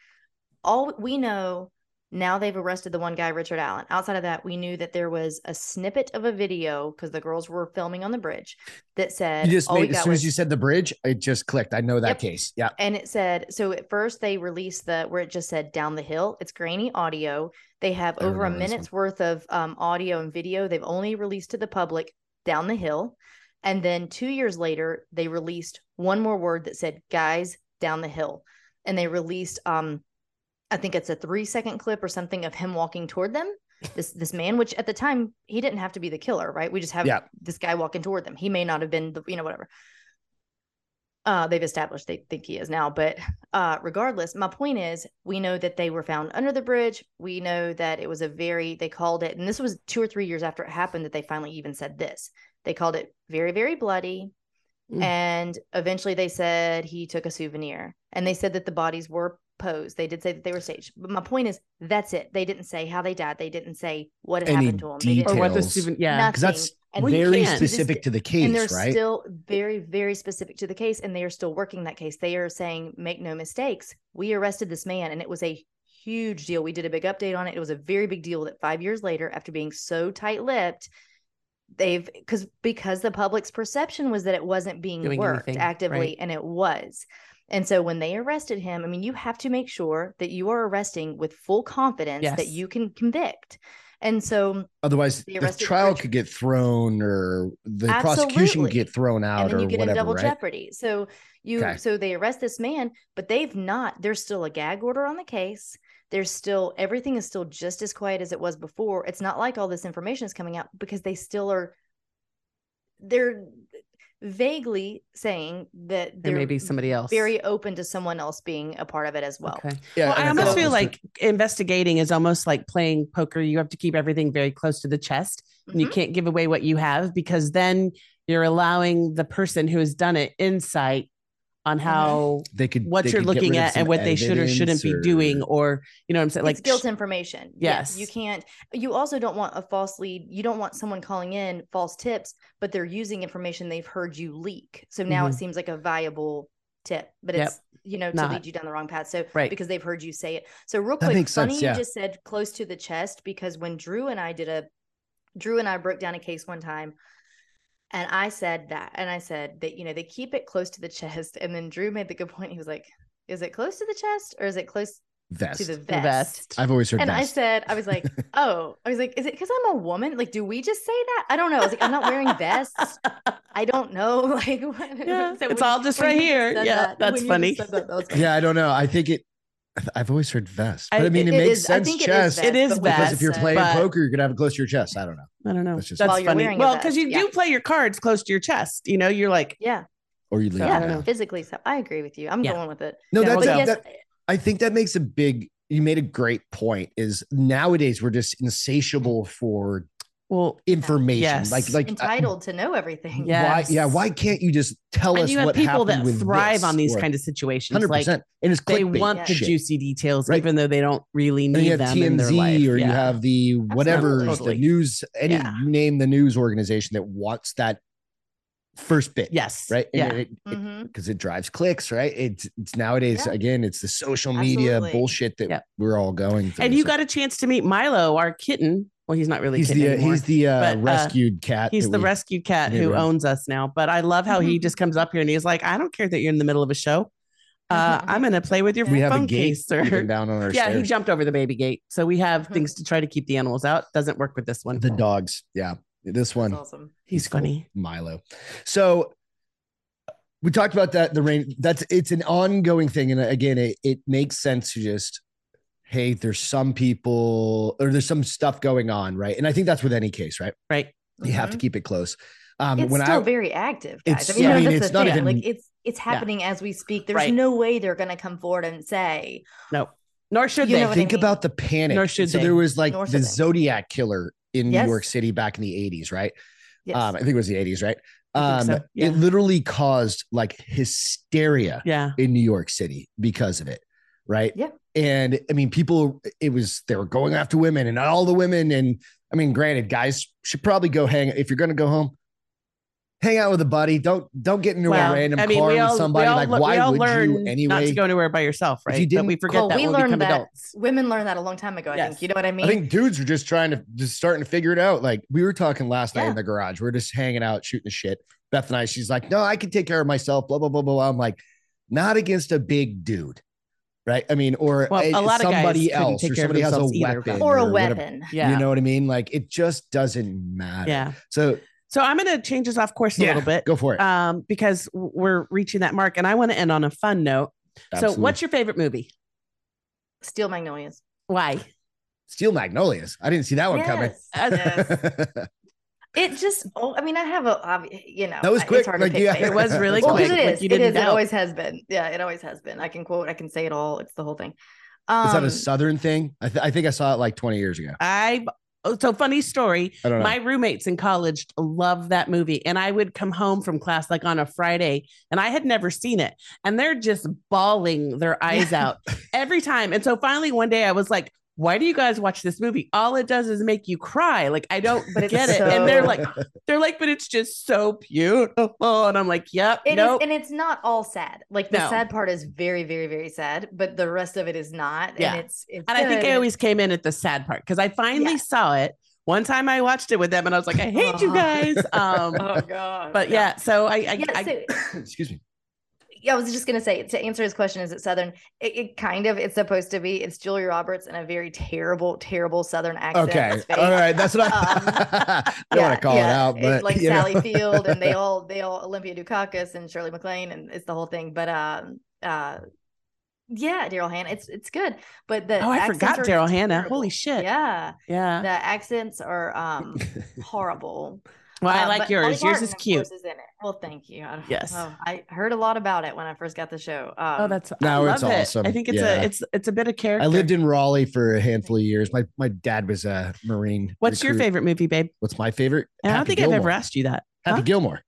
all we know now they've arrested the one guy, Richard Allen. Outside of that, we knew that there was a snippet of a video because the girls were filming on the bridge that said, you just made as soon as you said the bridge, it just clicked. I know that Yep. case. Yeah. and it said so at first they released the where it just said down the hill it's grainy audio they have over a minute's worth of um, audio and video they've only released to the public down the hill and then two years later they released one more word that said guys down the hill and they released um i think it's a three second clip or something of him walking toward them this this man which at the time he didn't have to be the killer right we just have Yeah. this guy walking toward them he may not have been the you know whatever uh, they've established they think he is now. But uh, regardless, my point is, we know that they were found under the bridge. We know that it was a very, they called it, and this was two or three years after it happened that they finally even said this. They called it very, very bloody. Mm. And eventually they said he took a souvenir. And they said that the bodies were posed. They did say that they were staged. But my point is, that's it. They didn't say how they died. They didn't say what had Any happened to them. They didn't or what the details. Stephen, yeah. Because that's And very can't. specific to the case, and they're right? still very very specific to the case and they are still working that case they are saying make no mistakes we arrested this man and it was a huge deal we did a big update on it it was a very big deal that five years later after being so tight-lipped they've because because the public's perception was that it wasn't being Doing worked anything, actively right. and it was and so when they arrested him i mean you have to make sure that you are arresting with full confidence that you can convict and so Otherwise, The the trial Richard- could get thrown, or the prosecution Absolutely. could get thrown out, and then or you get whatever. in double right? jeopardy. So you Okay. so they arrest this man, but they've not. There's still a gag order on the case. There's still everything is still just as quiet as it was before. It's not like all this information is coming out because they still are. They're vaguely saying that There may be somebody else. very open to someone else being a part of it as well. Okay. Yeah, well, I almost thought feel was like investigating is almost like playing poker. You have to keep everything very close to the chest. And you Mhm. can't give away what you have because then you're allowing the person who has done it insight on Mm-hmm. how they could what they you're could looking at and what they should or shouldn't be doing, or- or you know what I'm saying? Like Like it's built sh- information. Yes. You can't you also don't want a false lead. You don't want someone calling in false tips, but they're using information they've heard you leak. So now it Mhm. seems like a viable tip, but Yep. it's you know to Not. lead you down the wrong path. So Right. because they've heard you say it. So real That quick, makes funny sense, you just said close to the chest because when Drew and I did a Drew and I broke down a case one time and I said that and I said that you know they keep it close to the chest and then Drew made the good point. He was like, is it close to the chest or is it close vest. to the the vest? vest. I've always heard and I said, I was like, oh, I was like, is it because I'm a woman? Like, do we just say that? I don't know. I was like, I'm not wearing vests. I don't know. Like, what? Yeah, So it's when- all just right here. Yeah, that- that's funny. that, that funny. yeah, I don't know. I think it. I've always heard vest, but I, I- mean, it, it makes is- I sense. think it is chest vest, It is because vest, if you're playing but- poker, you're gonna have it close to your chest. I don't know, I don't know. That's just- That's While you're funny. wearing Well, because you yeah. do play your cards close to your chest. You know, you're like, Yeah. or you leave So, I Yeah. don't down. know. Physically. So I agree with you. I'm Yeah. going with it. No, that's we'll But go. yes, that, I think that makes a big. You made a great point. Is nowadays we're just insatiable for well, information. Yes. Like, like I- entitled to know everything. Yeah. Why? Yeah. Why can't you just tell and us you have what people happened that thrive on these or- kind of situations. Hundred Like. And it's they clickbait want the shit. juicy details, Right. even though they don't really And you need have them in their life. TMZ or you have the whatever Totally. the news any Yeah. you name the news organization that wants that first bit yes, right Yeah, and it, Mhm. because it drives clicks right it's it's nowadays Yeah. again it's the social media Absolutely. bullshit that Yeah. we're all going through and you So got a chance to meet Milo, our kitten. Well, he's not really he's kitten the uh, anymore. he's the uh, but, uh, rescued cat He's the we- rescued cat who right. owns us now. But I love how he just comes up here and he's like, I don't care that you're in the middle of a show. Uh, I'm going to play with your we have a phone case, even sir. down on our Yeah, he jumped over the baby gate. So we have Mhm. things to try to keep the animals out. Doesn't work with this one. the dogs yeah this one awesome. He's cool. funny. Milo. So we talked about that. The rain. That's it's an ongoing thing, and again, it it makes sense to just hey, there's some people or there's some stuff going on, right? And I think that's with any case, right? Right. You have to Mhm. keep it close. Um, It's when still I very active, guys. It's- I mean, yeah, I that's mean, the it's not thing. even- like it's it's happening as we speak. There's Right. no way they're gonna come forward and say, No, nor should You they. know what I think mean? about the panic. Nor should so they. there was like the they. Zodiac killer in New York City back in the 80s, right? yes. Um, I think it was the 80s, right? Um, so, yeah. It literally caused like hysteria yeah. in New York City because of it, right? Yeah. And I mean, people, it was they were going after women and all the women. And I mean, granted, guys should probably go hang if you're going to go home. Hang out with a buddy. Don't don't get into Well, a random I mean, car we with somebody. all, like, why all would you not to go anywhere by yourself, If right? you but we didn't- forget Well, that we learned become that adults. women learned that a long time ago. I Yes. think you know what I mean. I think dudes are just trying to just starting to figure it out. Like we were talking last night Yeah. in the garage. We are just hanging out, shooting the shit. Beth and I, she's like, no, I can take care of myself, blah, blah, blah, blah. I'm like, not against a big dude. Right. I mean, or Well, a lot of guys somebody else, take or care of somebody has a either, weapon or a whatever. weapon. Yeah. You know what I mean? Like it just doesn't matter. yeah. So So I'm going to change this off course a yeah, little bit Go for it. um, because we're reaching that mark and I want to end on a fun note. So what's your favorite movie? Steel magnolias. Why? Steel Magnolias? I didn't see that one Yes. Uh, Yes. It just, oh, I mean, I have a, you know, That was quick, It's hard like, pick yeah. It was really well, quick. 'cause it like is. you It didn't is. It always has been. Yeah, it always has been. I can quote. I can say it all. It's the whole thing. Is that Um, a Southern thing? I, th- I think I saw it like 20 years ago. I oh, so funny story. I don't know. My roommates in college loved that movie, and I would come home from class like on a Friday, and I had never seen it, and they're just bawling their eyes out every time. And so finally one day I was like, "Why do you guys watch this movie? All it does is make you cry. Like I don't But it's get it." And they're like, "They're like, but it's just so beautiful," and I'm like, "Yep, It is, nope." and it's not all sad. Like the No. sad part is very, very, very sad, but the rest of it is not. Yeah. And it's, it's And I think. I always came in at the sad part because I finally Yeah. saw it. One time I watched it with them and I was like, I hate you guys. Um, Oh god. but yeah, so I, I, Yeah, I Excuse me. Yeah, I was just gonna say to answer his question, is it Southern? It, it kind of it's supposed to be. It's Julia Roberts in a very terrible, terrible Southern accent. Okay. All right. That's what I, Um, I don't want to call it out, it's but like you know. Sally Field and they all they all Olympia Dukakis and Shirley MacLaine and it's the whole thing. But um uh yeah, Daryl Hannah, it's it's good. But the oh, I forgot Daryl Hannah. Holy shit. Yeah, Yeah. the accents are um horrible. Well, I Uh, like but Dolly yours. Yours is cute. is in it. Well, thank you. Yes. oh, I heard a lot about it when I first got the show. Um, Oh, that's No, I it's love it. awesome. I think it's Yeah. a it's it's a bit of character. I lived in Raleigh for a handful of years. My my dad was a Marine. What's your favorite movie, babe? What's my favorite? And I don't Happy think I've ever asked you that. Happy Huh? Gilmore.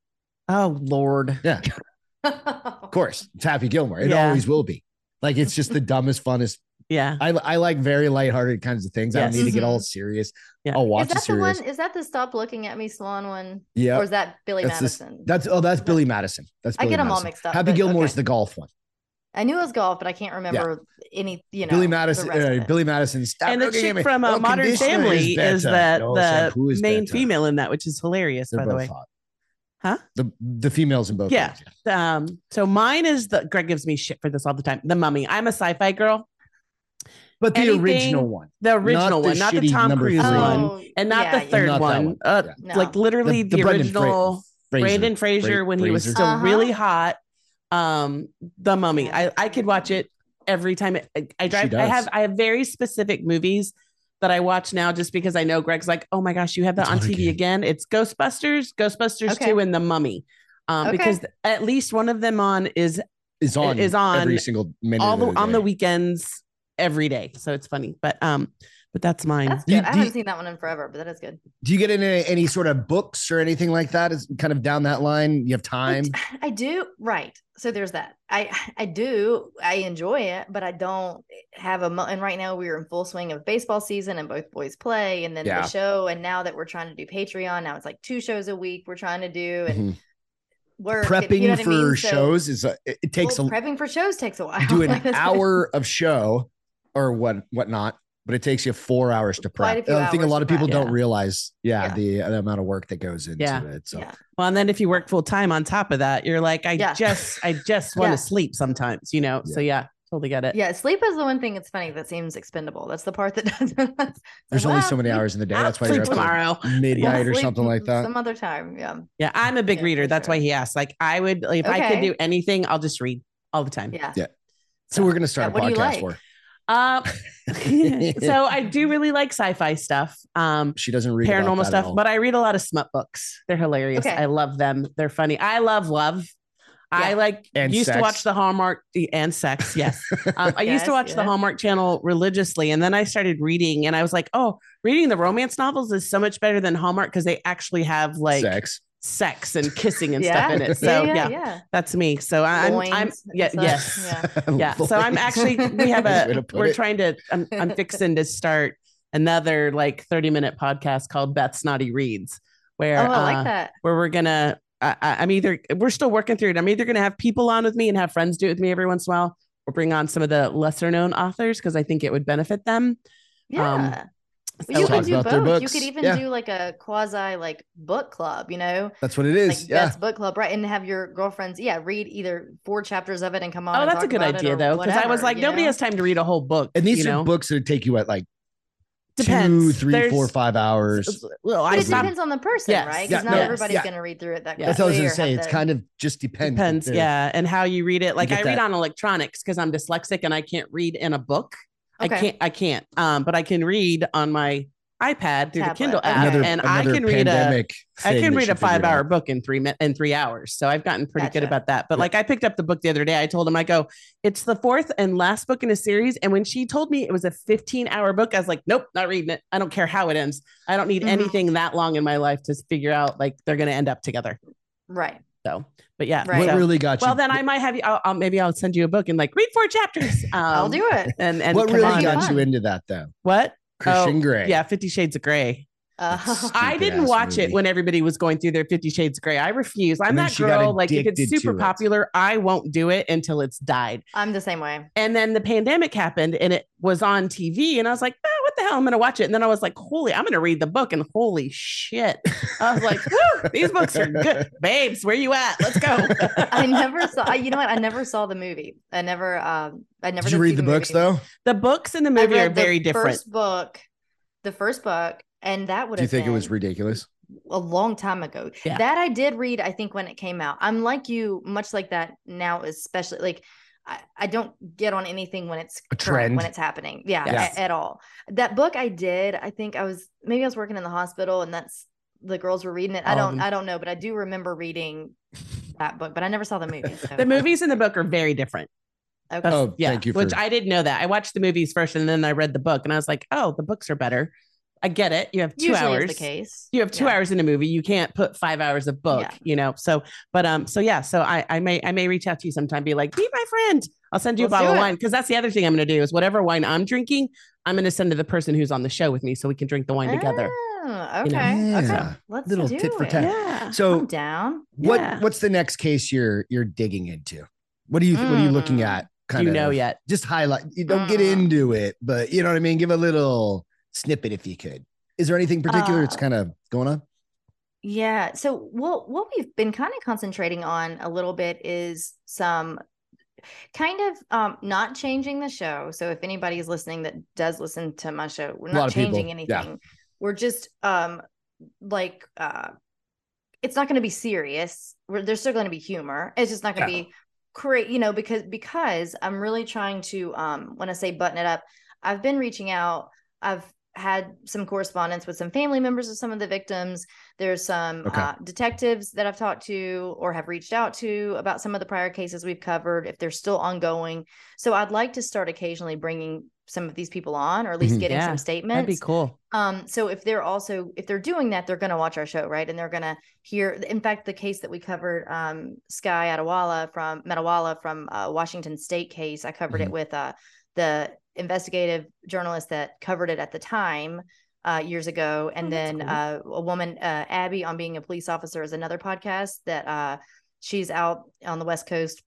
Oh Lord. Yeah, of course. It's Happy Gilmore. It Yeah. always will be. Like it's just the dumbest, funnest. Yeah. I I like very lighthearted kinds of things. I don't Yes. need to get all serious. Yeah. I'll is watch a that the serious. one? Is that the stop looking at me, Swan one? Yeah. Or is that Billy That's this- Madison? That's oh, that's Billy Madison. That's I Billy get 'em all Madison. mixed up, Happy but Gilmore's okay. the golf one. I knew it was golf, but I can't remember any. You know, Billy the Madison. rest of Uh, it. Billy Madison. Stop and the looking at chick me. from uh, Oh, Modern Family is, better. that Oh, the shampoo is main better. female in that, which is hilarious, They're by the way. hot. Huh? The the females in both. Yeah. ones, Um, so mine is the Greg gives me shit for this all the time. The Mummy. I'm a sci-fi girl. But the Anything- original one. The original the one, not the shitty Tom Cruise three. one, Oh, and not yeah, the third Not one. one. Uh, No. Like literally The- the, the Brendan Fra- original Fraser. Brendan Fraser Fra- when he was still Uh-huh. really hot. Um, The Mummy. I I could watch it every time. It, I, I drive. I have I have very specific movies that I watch now just because I know Greg's like, oh my gosh, you have that It's on on TV again. It's Ghostbusters, Ghostbusters Okay. 2, and The Mummy. Um, Okay. because at least one of them on is is on is on every single minute all the of on the weekends every day. So it's funny. But um, but that's mine. That's Do good. I haven't you- seen that one in forever, but that is good. Do you get into any sort of books or anything like that? Is kind of down that line. You have I time. d- I do right. So there's that. I I do. I enjoy it, but I don't have a. mo- And right now we're in full swing of baseball season, and both boys play, and then Yeah. the show. And now that we're trying to do Patreon, now it's like two shows a week. We're trying to do and Mhm. work. and- Prepping you know what I for mean? So- shows is a, it, it takes well, a prepping for shows takes a while. do an hour of show or what whatnot, but it takes you four hours to prep. I think a lot of people prep. don't Yeah. realize, yeah, Yeah. The, the amount of work that goes into Yeah. it. So Yeah. Well, and then if you work full time on top of that, you're like, I Yeah. just I just want to Yeah. sleep sometimes, you know. So yeah, totally get it. Yeah, sleep is the one thing that's funny that seems expendable. That's the part that doesn't. there's like, only well, so many hours in the day. That's why you're up till tomorrow. midnight I'll or something like that. Some other time. Yeah. Yeah, I'm a big Yeah, reader. for That's why he asked. Like I would if I could do anything, I'll just read all the time. Yeah. Yeah. So we're gonna start Yeah, a podcast like? for. Uh, so I do really like sci-fi stuff. Um She doesn't read paranormal that stuff, but I read a lot of smut books. They're hilarious. Okay. I love them. They're funny. I love love. I like And used to watch the Hallmark and sex. Yes. Um, I used to Yes, watch the. Hallmark Channel religiously, and then I started reading, and I was like, "Oh, reading the romance novels is so much better than Hallmark because they actually have like sex, sex. and kissing and Yeah. stuff in it." So yeah, yeah, yeah, yeah. that's me. So I- I'm, I'm Loins yeah, stuff. yes, Yeah. yeah. So I'm actually we have Nice way to a we're it. trying to I'm, I'm fixing to start another like 30 minute podcast called Beth Snotty Reads, where Oh, I uh, like that. where we're gonna I, I- I'm either we're still working through it. I'm either gonna have people on with me and have friends do it with me every once in a while, or bring on some of the lesser known authors because I think it would benefit them. Yeah. um, Well, you could do both. You could even Yeah. do like a quasi like book club, you know, That's what it is. like yeah. Beth's book club, right? And have your girlfriends, yeah, read either four chapters of it and come on. Oh, and that's a good idea though, because I was like, nobody know? has time to read a whole book. And these you are know? books that take you at like Depends. two, three, There's- four, five hours. Well, I it stopped. depends on the person, Yes. right? Yeah, Because not no, everybody's yeah. going to read through it that Yeah. That's what I was gonna say. It's kind of just depends. Depends, yeah, and how you read it. Like I read that- on electronics because I'm dyslexic and I can't read in a book. Okay. I can't. I can't. Um, but I can read on my iPad through the Kindle app, Another, and I can read a. pandemic I thing can read a five hour out. book in three min- in three hours. So I've gotten pretty good about that. But Yeah. like I picked up the book the other day. I told him I go, it's the fourth and last book in a series. And when she told me it was a 15 hour book, I was like, nope, not reading it. I don't care how it ends. I don't need Mhm. anything that long in my life to figure out like they're gonna end up together. right. So, but yeah. Right. What so- really got you? well, then I might have you. I'll, I'll- maybe I'll send you a book and like read four chapters. Um, I'll do it. And and what really on. got you into that though? what? Christian Oh, Grey. Yeah, Fifty Shades of Grey. Uh, I didn't Stupid-ass watch it when everybody was going through their Fifty Shades of Grey. I refuse. I'm that girl. Like if it's super to it. popular, I won't do it until it's died. I'm the same way. And then the pandemic happened, and it was on TV, and I was like, oh, "What the hell? I'm going to watch it." And then I was like, "Holy, I'm going to read the book." And holy shit, I was like, Woo, "These books are good, babes. Where you at? Let's go." I never saw. I- You know what? I never saw the movie. I never. Um. I never. Did you read the books movie. though? the books and the movie are the very different. First book, the first book, and that would Do you have think it was ridiculous? a long time ago. Yeah. That I did read. I think when it came out, I'm like you, much like that now, especially like. I, I don't get on anything when it's A current, trend? when it's happening. Yeah, Yes. a- at all. That book I did, I think I was maybe I was working in the hospital and that's the girls were reading it. I All don't them. I don't know, but I do remember reading that book, but I never saw the movie. So. The movies and the book are very different. Okay. Oh, yeah, thank you which I didn't know that. I watched the movies first and then I read the book and I was like, oh, the books are better. I get it. You have two Usually hours. is the case. You have two Yeah. hours in a movie. You can't put five hours of book, Yeah. you know. So, but um, so yeah, so I I may I may reach out to you sometime, be like, be my friend. I'll send you Let's a bottle of wine because that's the other thing I'm going to do is whatever wine I'm drinking, I'm going to send to the person who's on the show with me so we can drink the wine together. Oh, You know. okay. Okay. Let's Little do tit for it. tat. Yeah. So I'm down. what Yeah. what's the next case you're you're digging into? What are you what are you looking Mm. at? Do you know yet? Just highlight. You don't get Mm. into it, but you know what I mean. Give a little snippet if you could. Is there anything particular that's Uh, kind of going on? Yeah. So what what we've been kind of concentrating on a little bit is some kind of um not changing the show. So if anybody's listening that does listen to my show, we're not changing yeah. anything. We're just um like uh it's not going to be serious. We're, there's still going to be humor. It's just not going to Yeah. be great, you know, because because I'm really trying to um when I say button it up, I've been reaching out. I've had some correspondence with some family members of some of the victims. There's some Okay. uh, detectives that I've talked to or have reached out to about some of the prior cases we've covered, if they're still ongoing. So I'd like to start occasionally bringing some of these people on, or at least Mhm. getting Yeah, some statements. That'd be cool. Um, so if they're also if they're doing that, they're going to watch our show, right? And they're going to hear. In fact, the case that we covered, um, Sky Adewala from Metalwala from uh, Washington State case, I covered Mhm. it with uh, the investigative journalist that covered it at the time uh, years ago, and Oh, then cool. uh, a woman, uh, Abby, on being a police officer, is another podcast that uh, she's out on the West Coast.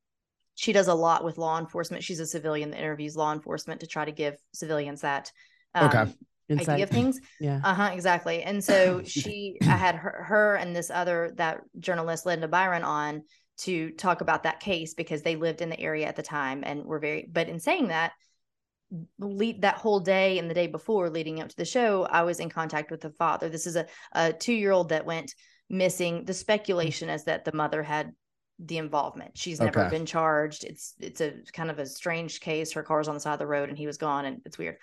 She does a lot with law enforcement. She's a civilian that interviews law enforcement to try to give civilians that um, Okay. idea of things. Yeah. Uh-huh, exactly. And so she I had her, her and this other that journalist Linda Byron on to talk about that case because they lived in the area at the time and were very but in saying that lead that whole day and the day before leading up to the show, I was in contact with the father. This is a, a two-year-old that went missing. The speculation is that the mother had the involvement. She's never Okay. been charged. It's it's a kind of a strange case. Her car's on the side of the road and he was gone and it's weird.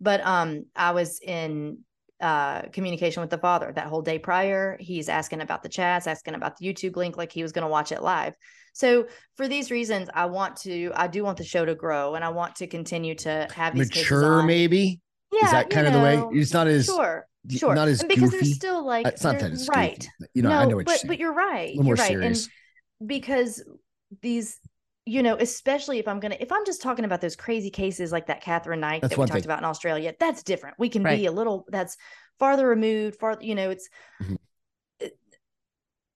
But um I was in uh communication with the father that whole day prior. He's asking about the chats, asking about the YouTube link like he was going to watch it live. So for these reasons I want to I do want the show to grow and I want to continue to have these cases Mature, maybe. Yeah, Is that kind of the way? It's not as sure. Sure. not as and because goofy. there's still like Uh, it's not that it's right. goofy, You know, no, I know what but you're saying. but you're right. a little You're right. serious. And because these you know, especially if I'm gonna if I'm just talking about those crazy cases like that Katherine Knight That's that we talked thing. about in Australia, that's different. We can Right. be a little that's farther removed, far you know, it's Mhm.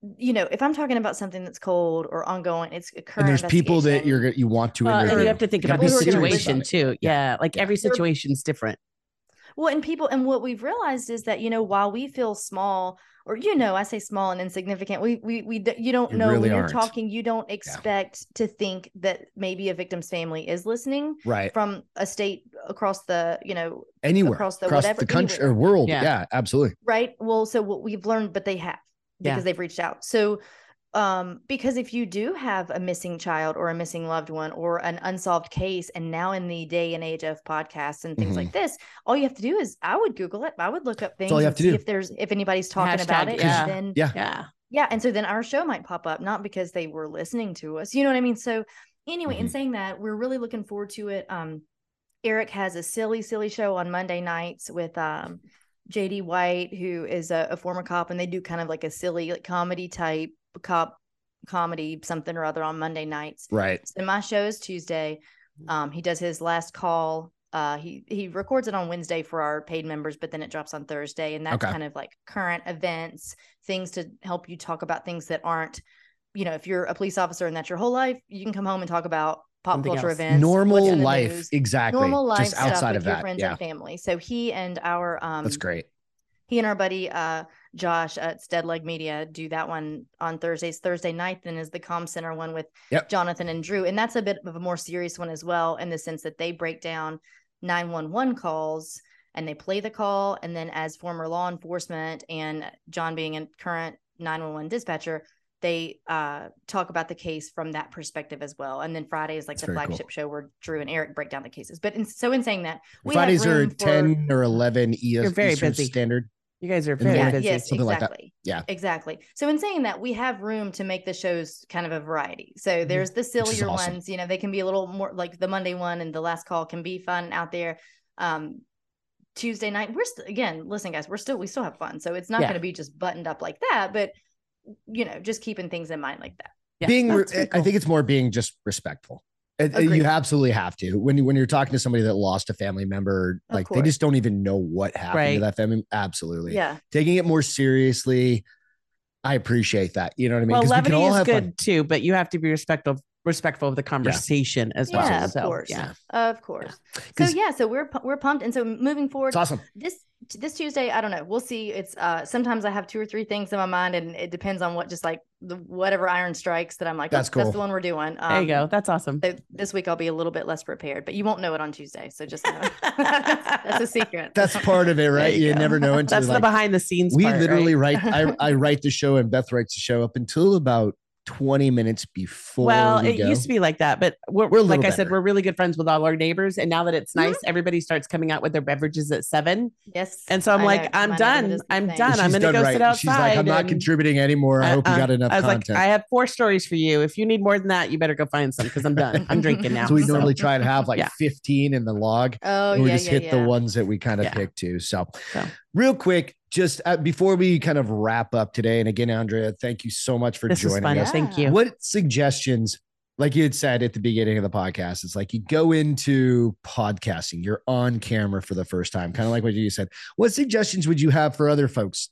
It- you know, if I'm talking about something that's cold or ongoing, it's a current. and there's people that you're you want to Well, and interview. you have to think about be the serious about situation too. Yeah. Like every They're- situation's different. Well, and people, and what we've realized is that you know, while we feel small, or you know, I say small and insignificant, we we we you don't You know really when you're aren't. talking, you don't expect to think that maybe a victim's family is listening right from a state across the you know anywhere across across the the, whatever- country anywhere. or world. Yeah. Yeah. absolutely. right. Well, so what we've learned, but they have because Yeah. they've reached out. So. Um, because if you do have a missing child or a missing loved one or an unsolved case, and now in the day and age of podcasts and things Mhm. like this, all you have to do is I would Google it. I would look up things all you have to see do. if there's if anybody's talking about it. yeah. Then Yeah. Yeah. yeah, and so then our show might pop up, not because they were listening to us. You know what I mean? So anyway, in Mhm. saying that, we're really looking forward to it. Um, Eric has a silly, silly show on Monday nights with um JD White, who is a, a former cop, and they do kind of like a silly like comedy type cop comedy something or other on Monday nights. Right. So my show is Tuesday. Um, he does his last call. Uh, he he records it on Wednesday for our paid members, but then it drops on Thursday, and that's Okay. kind of like current events, things to help you talk about things that aren't, you know, if you're a police officer and that's your whole life, you can come home and talk about pop Something culture else. events, Normal life. news, Exactly. normal life Just stuff outside with of your that. friends Yeah. and family. So he and our um, That's great. he and our buddy uh Josh at Steadleg Media do that one on Thursdays. Thursday night then is the Com Center one with Yep. Jonathan and Drew. And that's a bit of a more serious one as well, in the sense that they break down 911 calls and they play the call. And then as former law enforcement and John being a current 911 dispatcher, they uh talk about the case from that perspective as well. And then Friday is like That's the very cool. flagship show where Drew and Eric break down the cases. But in, so in saying that, we Fridays have are room for- 10 or 11 ES, You're very Eastern busy. Standard. You guys are very yeah, busy. yes, something like that. exactly. Yeah. Exactly. So in saying that, we have room to make the shows kind of a variety. So there's the sillier awesome. ones, you know, they can be a little more like the Monday one and the last call can be fun out there. Um Tuesday night, we're st- again, listen, guys, we're still we still have fun. So it's not Yeah. going to be just buttoned up like that, but you know, just keeping things in mind like that. Yeah, being, re- pretty I think it's more being just respectful. It- it- Agreed. you absolutely have to when you when you're talking to somebody that lost a family member, Of like they just don't even know what happened to that family. Absolutely, Yeah. taking it more seriously. I appreciate that. You know what I mean? well, 'Cause we can levity all is have good fun. too, but you have to be respectful respectful of the conversation as well. Yeah, of So, course. Yeah. Of course. So yeah, so we're we're pumped and so moving forward It's awesome. this this Tuesday, I don't know. We'll see. It's uh sometimes I have two or three things in my mind and it depends on what just like the whatever iron strikes that I'm like, That's "Oh, that's the one we're doing. Um, There you go. That's awesome. So this week I'll be a little bit less prepared, but you won't know it on Tuesday. So just know. that's, that's a secret. That's part of it, right? you You, never know until That's the behind the scenes. we part, literally right? write. I, I write the show and Beth writes the show up until about 20 minutes before. Well, we it go. used to be like that, but we're, We're like little I said, we're really good friends with all our neighbors, and now that it's nice, everybody starts coming out with their beverages at seven, yes. and so I'm I like, know, I'm done. neighborhood is the I'm same. done. I'm gonna done go sit right. She's like, I'm not contributing anymore. I hope you Uh-uh. got enough I was content. like, I have four stories for you. If you need more than that, you better go find some because I'm done. I'm drinking now. so we So, normally try and have like yeah. 15 in the log. Oh and we yeah, just yeah, hit yeah. the ones that we kind of Yeah. pick too. So, So. real quick, just uh, before we kind of wrap up today, and again, Andrea, thank you so much for this joining us. Thank you. What suggestions, like you had said at the beginning of the podcast, it's like you go into podcasting, you're on camera for the first time, kind of like what you said. What suggestions would you have for other folks,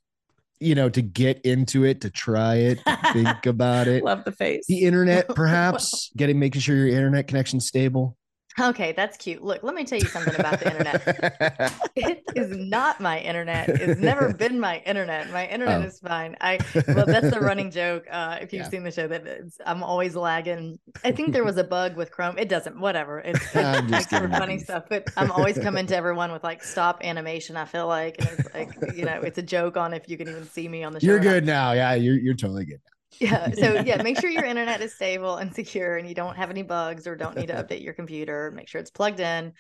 you know, to get into it, to try it, to think about it? Love the face. The internet, perhaps getting making sure your internet connection's stable. Okay, that's cute. Look, let me tell you something about the internet. It is not my internet. It's never been my internet. My internet Oh. is fine. I well, that's the running joke. Uh, if you've Yeah. seen the show, that it's, I'm always lagging. I think there was a bug with Chrome. It doesn't. Whatever. It's, I'm just funny stuff. But I'm always coming to everyone with like stop animation. I feel like, and it's like you know, it's a joke on if you can even see me on the show. You're good now. Yeah, you're you're totally good. Yeah. So yeah, make sure your internet is stable and secure and you don't have any bugs or don't need to update your computer. Make sure it's plugged in.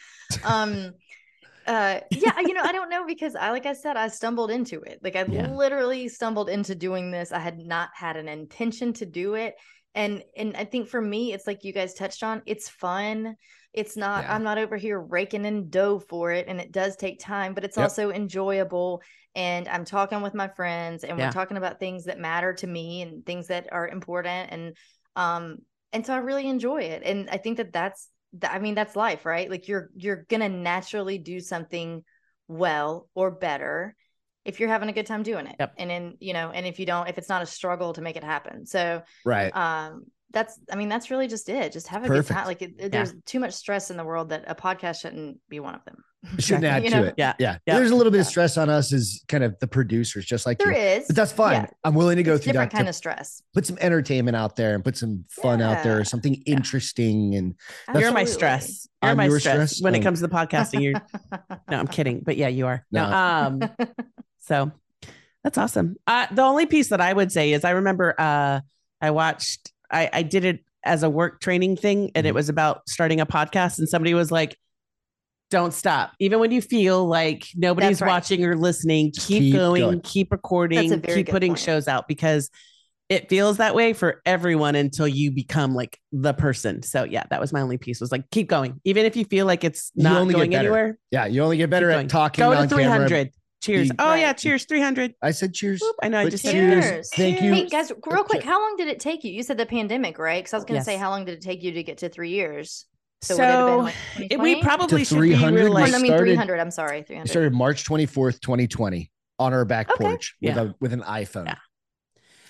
Um uh yeah, you know, I don't know because I like I said, I stumbled into it. Like I Yeah. literally stumbled into doing this. I had not had an intention to do it. And and I think for me, it's like you guys touched on, it's fun. It's not, Yeah. I'm not over here raking in dough for it. And it does take time, but it's Yep. also enjoyable. And I'm talking with my friends and Yeah. we're talking about things that matter to me and things that are important. And um, and so I really enjoy it. And I think that that's th- I mean, that's life, right? Like you're you're gonna naturally do something well or better if you're having a good time doing it. Yep. And then, you know, and if you don't, if it's not a struggle to make it happen. So Right. um that's i mean that's really just it just have a Perfect. good time like it, it- there's too much stress in the world that a podcast shouldn't be one of them Shouldn't add You to know? it. Yeah. Yeah. Yeah. There's a little bit of stress on us as kind of the producers, just like there you. is But that's fine. yeah, I'm willing to go it's through different that. kind to of stress put some entertainment out there and put some fun out there, or something interesting and You're my stress. You're I'm my your stress, stress? when Oh. it comes to the podcasting. You're no, I'm kidding, but yeah, you are. No, No. um, so that's awesome. Uh, the only piece that I would say is I remember uh, I watched, I, I did it as a work training thing, and it Mhm. was about starting a podcast, and somebody was like, "Don't stop, even when you feel like nobody's right. watching or listening. Keep, keep going, going. keep recording, keep putting point. shows out because." It feels that way for everyone until you become like the person. So yeah, that was my only piece. Was like keep going, even if you feel like it's not only going anywhere. yeah, you only get better at talking Go to on camera. Cheers. Be- Oh yeah, cheers. Three hundred. I said cheers. I know. I just cheers. said Cheers. Thank you. hey guys real quick how long did it take you you said the pandemic right because i was going to say how long did it take you to get to three years So, would it have been, like, it- we probably To should be 300 real like no, i mean started- 300 i'm sorry We 300 started March 24th, 2020 on our back Okay. porch with a with an iPhone. Yeah.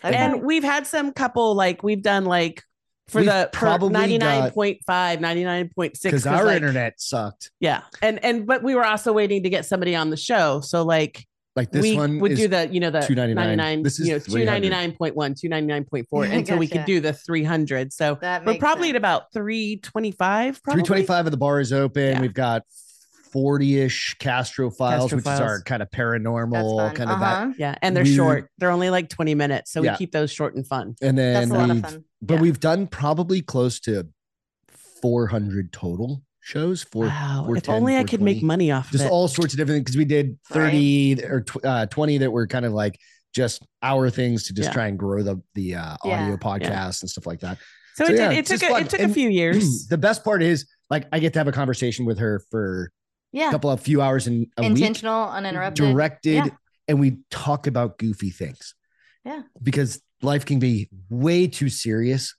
Okay. and we've had some couple like we've done like for We've the probably probably 99.5 99.6 Because our like, internet sucked. yeah and and but we were also waiting to get somebody on the show so like Like this we one would is do the you know the 299. This is you know 300. 299.1 299.4 until we could do the 300 so we're probably sense. at about 325 probably 325 of the bar is open. Yeah. We've got 40-ish Castro files, Castro which is our kind of That's paranormal fun. kind of that. Uh-huh. yeah and they're We- short they're only like 20 minutes so Yeah. we keep those short and fun And that's then a lot of fun but Yeah. we've done probably close to 400 total shows. for wow if 410, only i could make money off just of all sorts of different because we did 30 or tw- uh, 20 that were kind of like just our things to just Yeah. try and grow the the uh, audio Yeah. podcasts and stuff like that. So, So, it, yeah, did, it took a, it took a few years. the best part is like I get to have a conversation with her for yeah. a couple of few hours in a week, Intentional, uninterrupted. directed, Yeah. and we talk about goofy things. Yeah. because life can be way too serious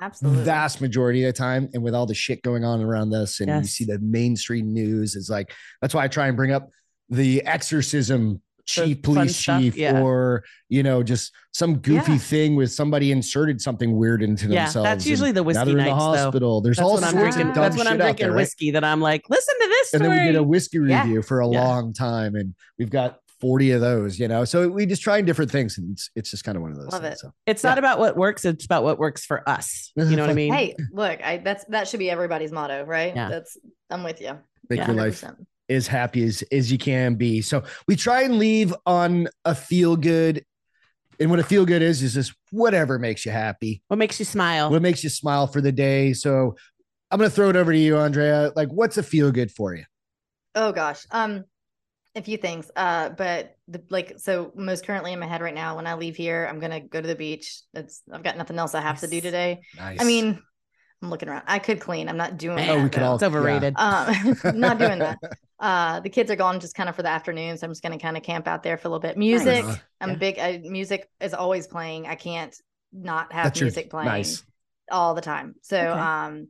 Absolutely. vast majority of the time and with all the shit going on around us and you see the mainstream news is like that's why i try and bring up the exorcism chief police chief yeah. or you know just some goofy Yeah. thing with somebody inserted something weird into Yeah, themselves that's usually the now whiskey they're in the nights, though. hospital there's That's all sorts drinking. of dumb That's when I'm drinking there, right? whiskey that I'm like, listen to this and then we did a whiskey Yeah. review for a Yeah. long time and we've got 40 of those you know so we just trying different things and it's, it's just kind of one of those Love things, it. so. it's not about what works; it's about what works for us. You know what I mean? Hey, look, I that's that should be everybody's motto, right? Yeah. That's I'm with you. make Yeah. your life 100%. as happy as, as you can be. So we try and leave on a feel good. And what a feel good is, is just whatever makes you happy, What makes you smile? what makes you smile for the day. So I'm going to throw it over to you, Andrea. Like, what's a feel good for you? Oh gosh. Um a few things. Uh but the like so most currently in my head right now when I leave here, I'm gonna go to the beach. It's I've got nothing else I have to do today. Nice. I mean, I'm looking around. I could clean. I'm not doing Man, that. Oh, we could all- it's overrated. um not doing that. Uh the kids are gone just kind of for the afternoon. So I'm just gonna kind of camp out there for a little bit. Music. Nice. I'm Yeah. big uh, music is always playing. I can't not have That's your- music playing nice. all the time. So Okay. um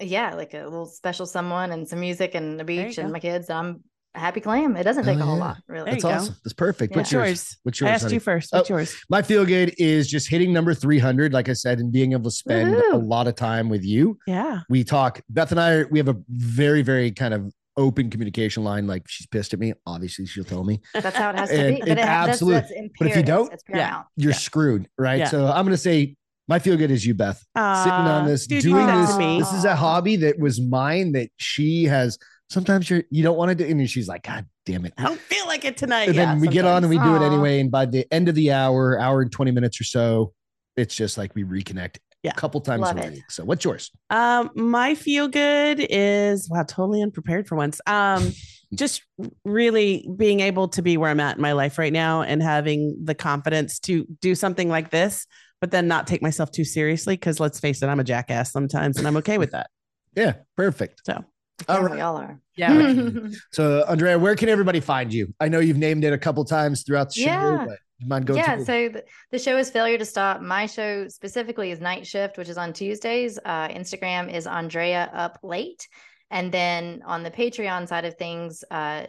yeah, like a little special someone and some music and the you beach go. and my kids. I'm a happy clam. It doesn't Hell take a whole lot, really. There you That's go. awesome. That's perfect. Yeah. What's What's yours? yours? What's I yours? asked honey? you first. What's Oh, yours? My feel good is just hitting number 300, like I said, and being able to spend a lot of time with you. Yeah. we talk beth and i we have a very very kind of open communication line like she's pissed at me obviously she'll tell me That's how it has to be. it But it, ha- that's, that's but if you don't, it's yeah. paramount. you're Yeah. screwed right Yeah. so i'm gonna say my feel good is you beth sitting on this dude, doing this me. this is a hobby that was mine that she has sometimes you're you don't want to do it. and she's like god damn it I don't feel like it tonight. and Yeah, then we get on and we do it anyway and by the end of the hour hour and 20 minutes or so it's just like we reconnect Yeah. a couple times Love a it. week so what's yours Um, my feel good is wow, totally unprepared for once. Um, just really being able to be where I'm at in my life right now and having the confidence to do something like this, but then not take myself too seriously. Cause let's face it, I'm a jackass sometimes and I'm okay with that. yeah perfect So all Yeah, right we all are. yeah. So, Andrea, where can everybody find you? I know you've named it a couple times throughout the show, Yeah. but you mind going yeah to so the, the show is failure to stop my show specifically is night shift which is on tuesdays uh, instagram is andrea up late and then on the patreon side of things uh,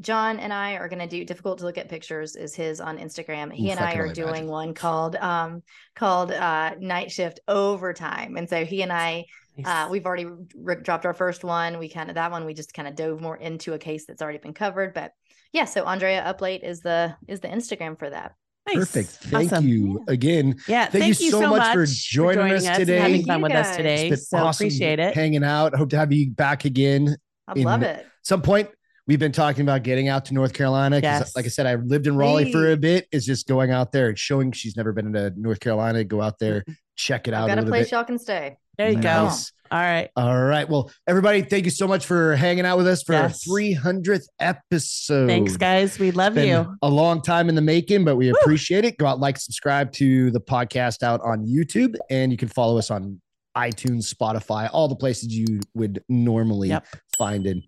john and i are going to do difficult to look at pictures is his on instagram he Ooh, and I i are doing imagine. one called um called uh night shift overtime and so he and i uh, we've already r- dropped our first one. We kind of that one we just kind of dove more into a case that's already been covered. But yeah, so Andrea up late is the is the Instagram for that. Nice. Perfect. Thank Awesome. you again. Yeah. Thank Thank, you you so so, much for much joining us and today. having Thank fun you with us today. It's So been awesome appreciate it. hanging out. Hope to have you back again. I love it. Some point we've been talking about getting out to North Carolina. 'cause Yes. Like I said, I lived in Raleigh for a bit. Is just going out there and showing she's never been to North Carolina. Go out there, check it I've out a got a little place bit. y'all can stay. There you go. All right. All right. Well, everybody, thank you so much for hanging out with us for Yes. our 300th episode. Thanks, guys. We love been you. a long time in the making, but we appreciate it. Go out, like, subscribe to the podcast out on YouTube, and you can follow us on iTunes, Spotify, all the places you would normally Yep. find in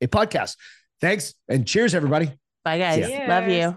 a podcast. Thanks and cheers, everybody. Bye, guys. Love you.